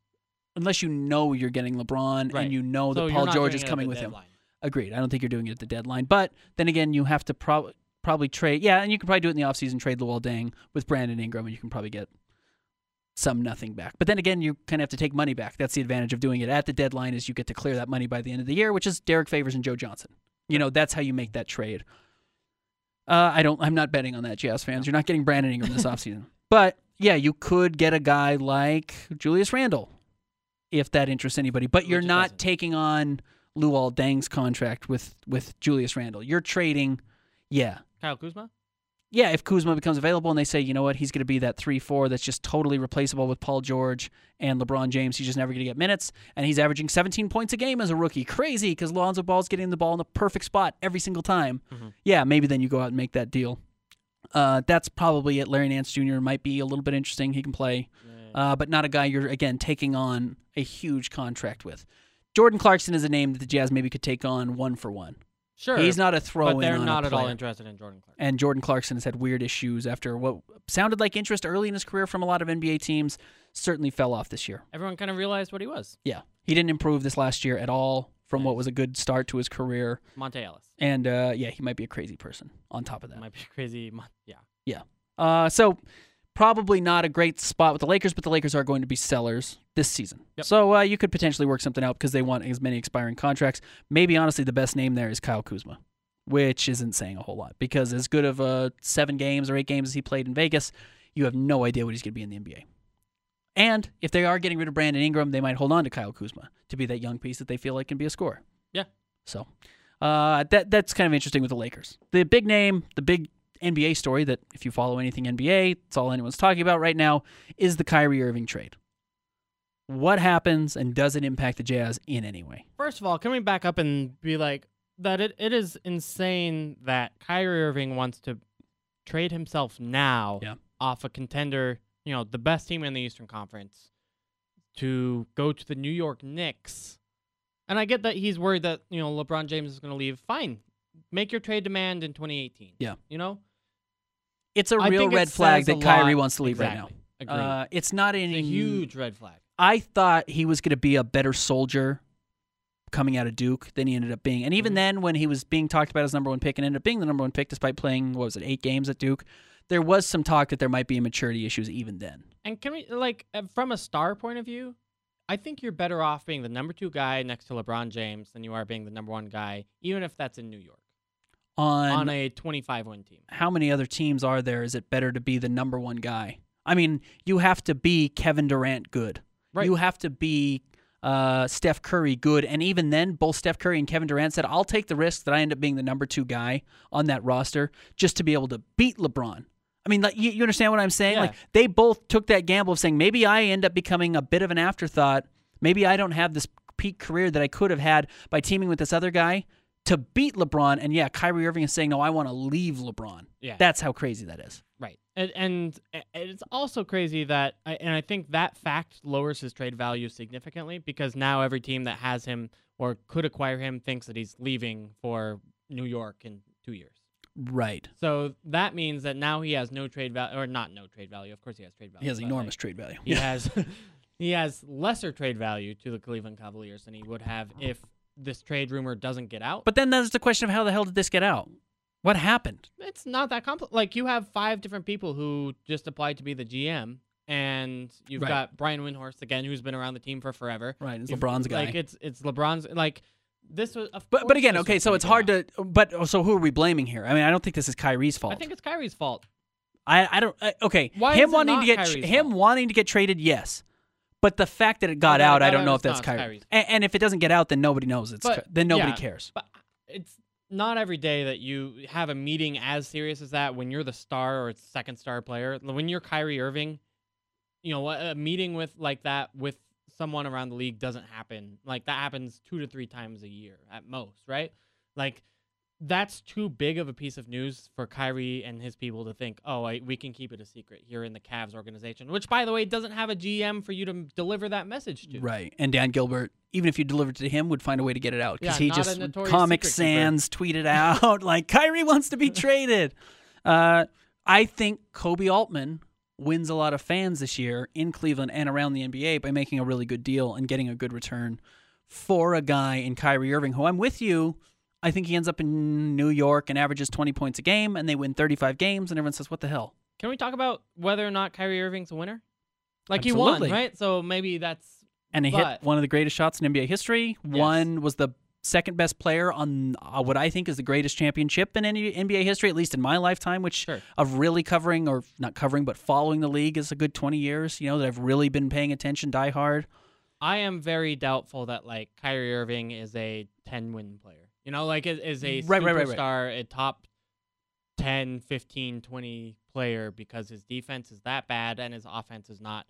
unless you know you're getting LeBron Right. and you know so that Paul George is coming with him. Agreed. I don't think you're doing it at the deadline, but then again, you have to prob- probably trade. Yeah, and you can probably do it in the offseason, trade Luol Deng with Brandon Ingram, and you can probably get some nothing back. But then again, you kind of have to take money back. That's the advantage of doing it at the deadline is you get to clear that money by the end of the year, which is Derrick Favors and Joe Johnson. You know, that's how you make that trade. Uh, I don't. I'm not betting on that, Jazz fans. You're not getting Brandon Ingram this offseason. But yeah, you could get a guy like Julius Randle if that interests anybody. But you're not doesn't. taking on Luol Deng's contract with with Julius Randle. You're trading. Yeah, Kyle Kuzma. Yeah, if Kuzma becomes available and they say, you know what, he's going to be that 3 4 that's just totally replaceable with Paul George and LeBron James, he's just never going to get minutes. And he's averaging 17 points a game as a rookie. Crazy because Lonzo Ball's getting the ball in the perfect spot every single time. Yeah, maybe then you go out and make that deal. Uh, that's probably it. Larry Nance Jr. might be a little bit interesting. He can play, uh, but not a guy you're, again, taking on a huge contract with. Jordan Clarkson is a name that the Jazz maybe could take on one for one. Sure. He's not a throw in. but they're not at all interested in Jordan Clark. and Jordan Clarkson has had weird issues after what sounded like interest early in his career from a lot of NBA teams. Certainly fell off this year. Everyone kind of realized what he was. Yeah, he didn't improve this last year at all from what was a good start to his career. Monta Ellis. And uh, yeah, he might be a crazy person. On top of that, Might be crazy. Yeah. yeah. Uh, so probably not a great spot with the Lakers, but the Lakers are going to be sellers this season. Yep. So uh, you could potentially work something out because they want as many expiring contracts. Maybe honestly, the best name there is Kyle Kuzma, which isn't saying a whole lot because as good of uh, seven games or eight games as he played in Vegas, you have no idea what he's going to be in the NBA. And if they are getting rid of Brandon Ingram, they might hold on to Kyle Kuzma to be that young piece that they feel like can be a scorer. Yeah. So uh, that that's kind of interesting with the Lakers. The big name, the big NBA story that if you follow anything NBA, it's all anyone's talking about right now is the Kyrie Irving trade. What happens and does it impact the Jazz in any way? First of all, can we back up and be like that? It, it is insane that Kyrie Irving wants to trade himself now Yeah. off a contender, you know, the best team in the Eastern Conference, to go to the New York Knicks. And I get that he's worried that you know LeBron James is going to leave. Fine, make your trade demand in 2018. Yeah. you know, It's a I real red flag that Kyrie lot- wants to leave exactly. right now. Uh, it's not it's any a huge red flag. I thought he was going to be a better soldier coming out of Duke than he ended up being. And even Mhm. then, when he was being talked about as number one pick and ended up being the number one pick despite playing, what was it, eight games at Duke, there was some talk that there might be maturity issues even then. And can we like uh, from a star point of view, I think you're better off being the number two guy next to LeBron James than you are being the number one guy, even if that's in New York On, on a 25 win team. how many other teams are there? Is it better to be the number one guy? I mean, you have to be Kevin Durant good. Right. You have to be uh, Steph Curry good. And even then, both Steph Curry and Kevin Durant said, I'll take the risk that I end up being the number two guy on that roster just to be able to beat LeBron. I mean, like, you, you understand what I'm saying? Yeah. Like, they both took that gamble of saying, maybe I end up becoming a bit of an afterthought. Maybe I don't have this peak career that I could have had by teaming with this other guy to beat LeBron. And yeah, Kyrie Irving is saying, no, I want to leave LeBron. Yeah. That's how crazy that is. And, and it's also crazy that, I, and I think that fact lowers his trade value significantly because now every team that has him or could acquire him thinks that he's leaving for New York in two years. Right. So that means that now he has no trade value, or not no trade value. Of course, he has trade value. He has enormous like, trade value. He has (laughs) he has lesser trade value to the Cleveland Cavaliers than he would have if this trade rumor doesn't get out. But then there's the question of how the hell did this get out? What happened? it's not that complex. Like you have five different people who just applied to be the GM, and you've Right. got Brian Windhorst again, who's been around the team for forever. Right, it's You've- LeBron's guy. Like it's it's LeBron's. Like this was. Of But but again, okay, so it's hard out. to. But oh, so who are we blaming here? I mean, I don't think this is Kyrie's fault. I think it's Kyrie's fault. I, I don't. Uh, okay, Why him wanting to get Kyrie's him fault? wanting to get traded, yes. But the fact that it got it out, I don't know if that's Kyrie. Kyrie's. And, and if it doesn't get out, then nobody knows. It's But, then nobody yeah, cares. But it's not every day that you have a meeting as serious as that when you're the star or second star player. When you're Kyrie Irving, you know, a meeting with like that with someone around the league doesn't happen. Like that happens two to three times a year at most, right? Like that's too big of a piece of news for Kyrie and his people to think, oh, I, we can keep it a secret here in the Cavs organization, which, by the way, doesn't have a GM for you to deliver that message to. Right. And Dan Gilbert, even if you delivered it to him, would find a way to get it out because Yeah, he just Comic. Sans tweeted out (laughs) like Kyrie wants to be (laughs) traded. Uh, I think Koby Altman wins a lot of fans this year in Cleveland and around the NBA by making a really good deal and getting a good return for a guy in Kyrie Irving, who I'm with you. I think he ends up in New York and averages 20 points a game, and they win 35 games, and everyone says, "What the hell?" Can we talk about whether or not Kyrie Irving's a winner? Like Absolutely. he won, right? So maybe that's And he hit one of the greatest shots in NBA history. One was the second best player on uh, what I think is the greatest championship in any NBA history, at least in my lifetime, which Sure. of really covering or not covering, but following the league is a good 20 years. You know that I've really been paying attention, die hard. I am very doubtful that like Kyrie Irving is a 10 win player. You know, like is, is a Right, right, right, right. superstar, a top 10, 15, 20 player because his defense is that bad and his offense is not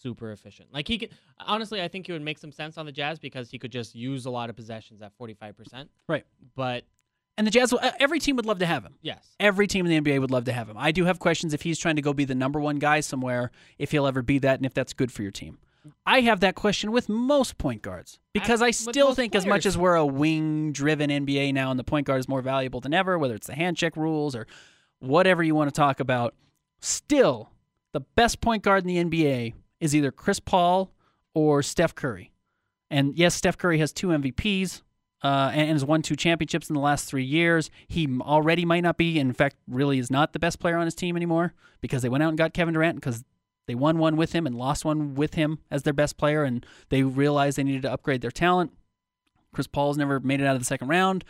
super efficient. Like he could honestly, I think he would make some sense on the Jazz because he could just use a lot of possessions at 45%. Right. But And the Jazz, uh, every team would love to have him. yes. Every team in the NBA would love to have him. I do have questions if he's trying to go be the number one guy somewhere, if he'll ever be that, and if that's good for your team. I have that question with most point guards because I with still think, as much as we're a wing driven NBA now and the point guard is more valuable than ever, whether it's the hand check rules or whatever you want to talk about, still the best point guard in the NBA is either Chris Paul or Steph Curry. And yes, Steph Curry has two MVPs uh, and, and has won two championships in the last three years. He already might not be, in fact, really is not the best player on his team anymore because they went out and got Kevin Durant because they won one with him and lost one with him as their best player, and they realized they needed to upgrade their talent. Chris Paul's never made it out of the second round.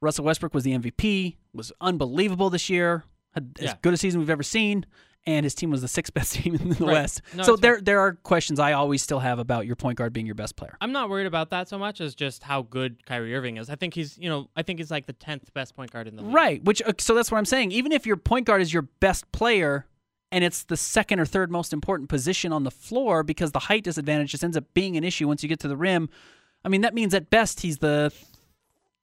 Russell Westbrook was the MVP, was unbelievable this year, had as good a season we've ever seen, and his team was the sixth best (laughs) team in the Right. West. No, so it's fair. there there are questions I always still have about your point guard being your best player. I'm not worried about that so much as just how good Kyrie Irving is. I think he's, you know, I think he's like the 10th best point guard in the league. Right, which uh, so that's what I'm saying. Even if your point guard is your best player and it's the second or third most important position on the floor because the height disadvantage just ends up being an issue once you get to the rim. I mean, that means at best he's the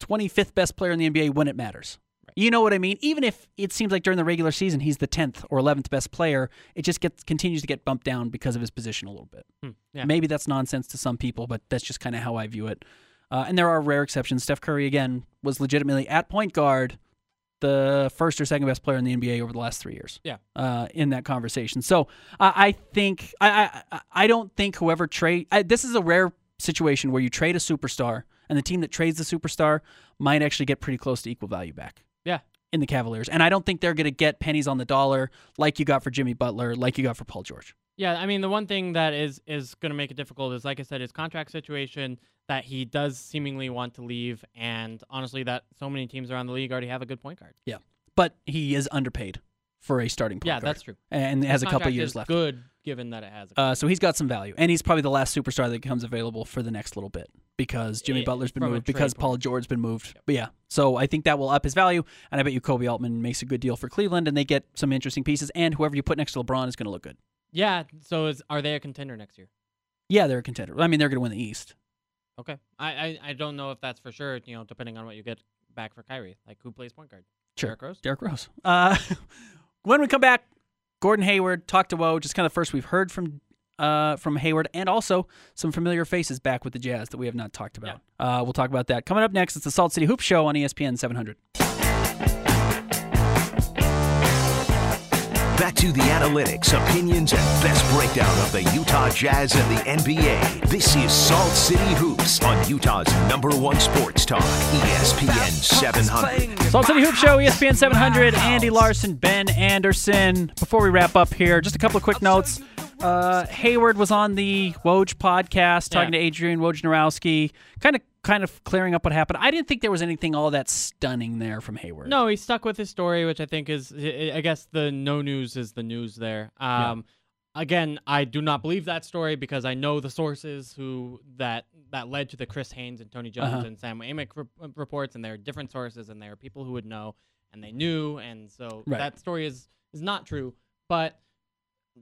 25th best player in the NBA when it matters. You know what I mean? Even if it seems like during the regular season he's the 10th or 11th best player, it just gets continues to get bumped down because of his position a little bit. Hmm, yeah. Maybe that's nonsense to some people, but that's just kind of how I view it. Uh, and there are rare exceptions. Steph Curry, again, was legitimately at point guard the first or second best player in the NBA over the last three years. Yeah. Uh, in that conversation, so I I think I I, I don't think whoever trade I, this is a rare situation where you trade a superstar and the team that trades the superstar might actually get pretty close to equal value back Yeah. in the Cavaliers, and I don't think they're going to get pennies on the dollar like you got for Jimmy Butler, like you got for Paul George. Yeah, I mean the one thing that is is going to make it difficult is like I said his contract situation that he does seemingly want to leave and honestly that so many teams around the league already have a good point guard. Yeah, but he is underpaid for a starting point Yeah, guard. that's true. and has a couple years left. Good given that it has a Uh, so he's got some value, and he's probably the last superstar that becomes available for the next little bit because Jimmy Yeah, Butler's been moved, because Paul. George's been moved. But yeah, so I think that will up his value, and I bet you Koby Altman makes a good deal for Cleveland, and they get some interesting pieces, and whoever you put next to LeBron is going to look good. Yeah, so is are they a contender next year? Yeah, they're a contender. I mean, they're going to win the East. Okay. I, I I don't know if that's for sure, you know, depending on what you get back for Kyrie. Like who plays point guard? Sure. Derrick Rose? Derrick Rose. Uh, (laughs) when we come back, Gordon Hayward talk to Woj. Just kind of first we've heard from uh, from Hayward, and also some familiar faces back with the Jazz that we have not talked about. Uh, we'll talk about that coming up next. It's the Salt City Hoop Show on ESPN 700. To the analytics, opinions, and best breakdown of the Utah Jazz and the NBA. This is Salt City Hoops on Utah's number one sports talk, ESPN 700. Salt City Hoops Show, ESPN 700. Andy Larsen, Ben Anderson. Before we wrap up here, just a couple of quick notes. Uh, Hayward was on the Woj podcast talking Yeah. to Adrian Wojnarowski, kind of kind of clearing up what happened. I didn't think there was anything all that stunning there from Hayward. No, he stuck with his story, which I think is, I guess, the no news is the news there. Um, Again, I do not believe that story because I know the sources who that that led to the Chris Haynes and Tony Jones Uh-huh. and Sam Amick re- reports, and there are different sources, and there are people who would know, and they knew, and so Right. that story is is not true. But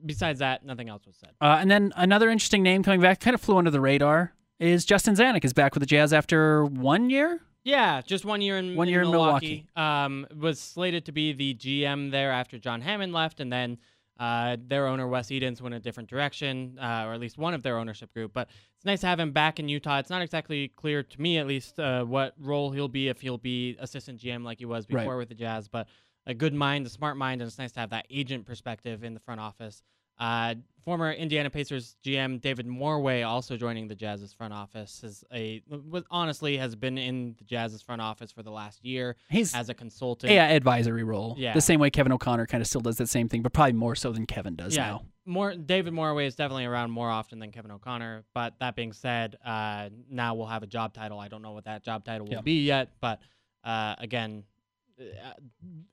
besides that, nothing else was said. Uh, and then another interesting name coming back, kind of flew under the radar, is Justin Zanik is back with the Jazz after one year. Yeah, just one year in One in year in Milwaukee. Um, was slated to be the GM there after John Hammond left, and then uh, their owner Wes Edens went a different direction, uh, or at least one of their ownership group. But it's nice to have him back in Utah. It's not exactly clear to me, at least, uh, what role he'll be if he'll be assistant GM like he was Right. before with the Jazz. But a good mind, a smart mind, and it's nice to have that agent perspective in the front office. Uh, former Indiana Pacers GM David Morway also joining the Jazz's front office is a was, honestly has been in the Jazz's front office for the last year He's as a consultant. yeah, advisory role. Yeah. The same way Kevin O'Connor kind of still does that same thing, but probably more so than Kevin does yeah. now. More David Morway is definitely around more often than Kevin O'Connor. But that being said, uh, now we'll have a job title. I don't know what that job title will Yeah. be yet, but uh, again,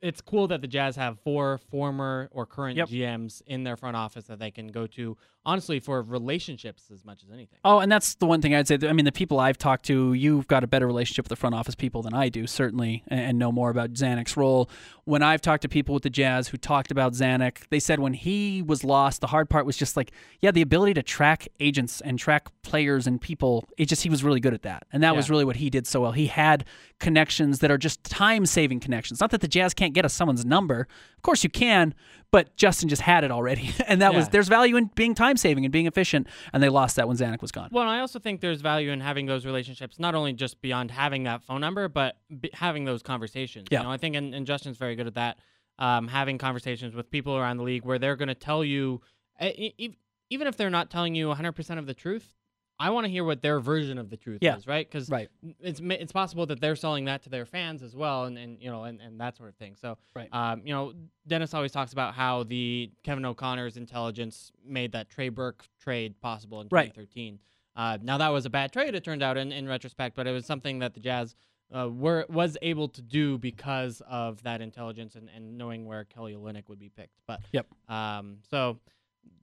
it's cool that the Jazz have four former or current Yep. GMs in their front office that they can go to, honestly, for relationships as much as anything. Oh, and that's the one thing I'd say. I mean, the people I've talked to, you've got a better relationship with the front office people than I do, certainly, and, know more about Zanik's role. When I've talked to people with the Jazz who talked about Zanik, they said when he was lost, the hard part was just like, yeah, the ability to track agents and track players and people. It just he was really good at that, and that was really what he did so well. He had connections that are just time-saving connections. Not that the Jazz can't get us someone's number. Of course you can, but Justin just had it already, (laughs) and that was there's value in being time-saving and being efficient, and they lost that when Zanik was gone. Well, I also think there's value in having those relationships, not only just beyond having that phone number, but b- having those conversations. Yeah. You know, I think, and, and Justin's very good at that, um, having conversations with people around the league where they're going to tell you, e- e- even if they're not telling you 100% of the truth, I want to hear what their version of the truth Yeah. is, right? Because Right. it's it's possible that they're selling that to their fans as well, and, and you know, and, and that sort of thing. So, Right. um, you know, Dennis always talks about how the Kevin O'Connor's intelligence made that Trey Burke trade possible in Right. 2013. Uh, now that was a bad trade, it turned out in, in retrospect, but it was something that the Jazz uh, were was able to do because of that intelligence and, and knowing where Kelly Olynyk would be picked. But Yep. um, so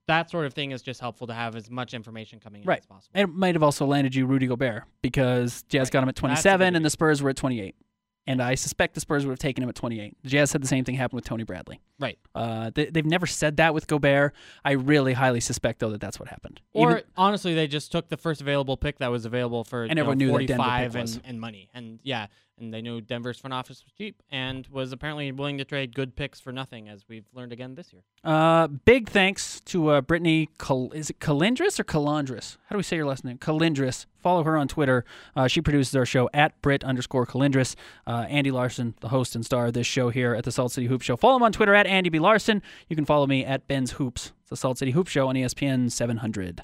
that sort of thing is just helpful to have as much information coming in Right. as possible. And it might have also landed you Rudy Gobert because Jazz Right. got him at That's a big 27 and the. Spurs were at 28. And I suspect the Spurs would have taken him at 28. The Jazz had the same thing happen with Tony Bradley. right. Uh, they, they've never said that with Gobert. I really highly suspect, though, that that's what happened. Or Even- honestly, they just took the first available pick that was available for And you know, everyone knew that Denver pick 45 was. and, and money. And yeah, and they knew Denver's front office was cheap and was apparently willing to trade good picks for nothing, as we've learned again this year. uh, big thanks to uh, Brittany, Cal- is it Calindris or Calandris? How do we say your last name? Calindris. Follow her on Twitter. Uh, she produces our show at Brit underscore Calindris. Uh, Andy Larsen, the host and star of this show here at the Salt City Hoop Show. Follow him on Twitter at Andy B. Larsen. You can follow me at Ben's Hoops. It's the Salt City Hoop Show on ESPN 700.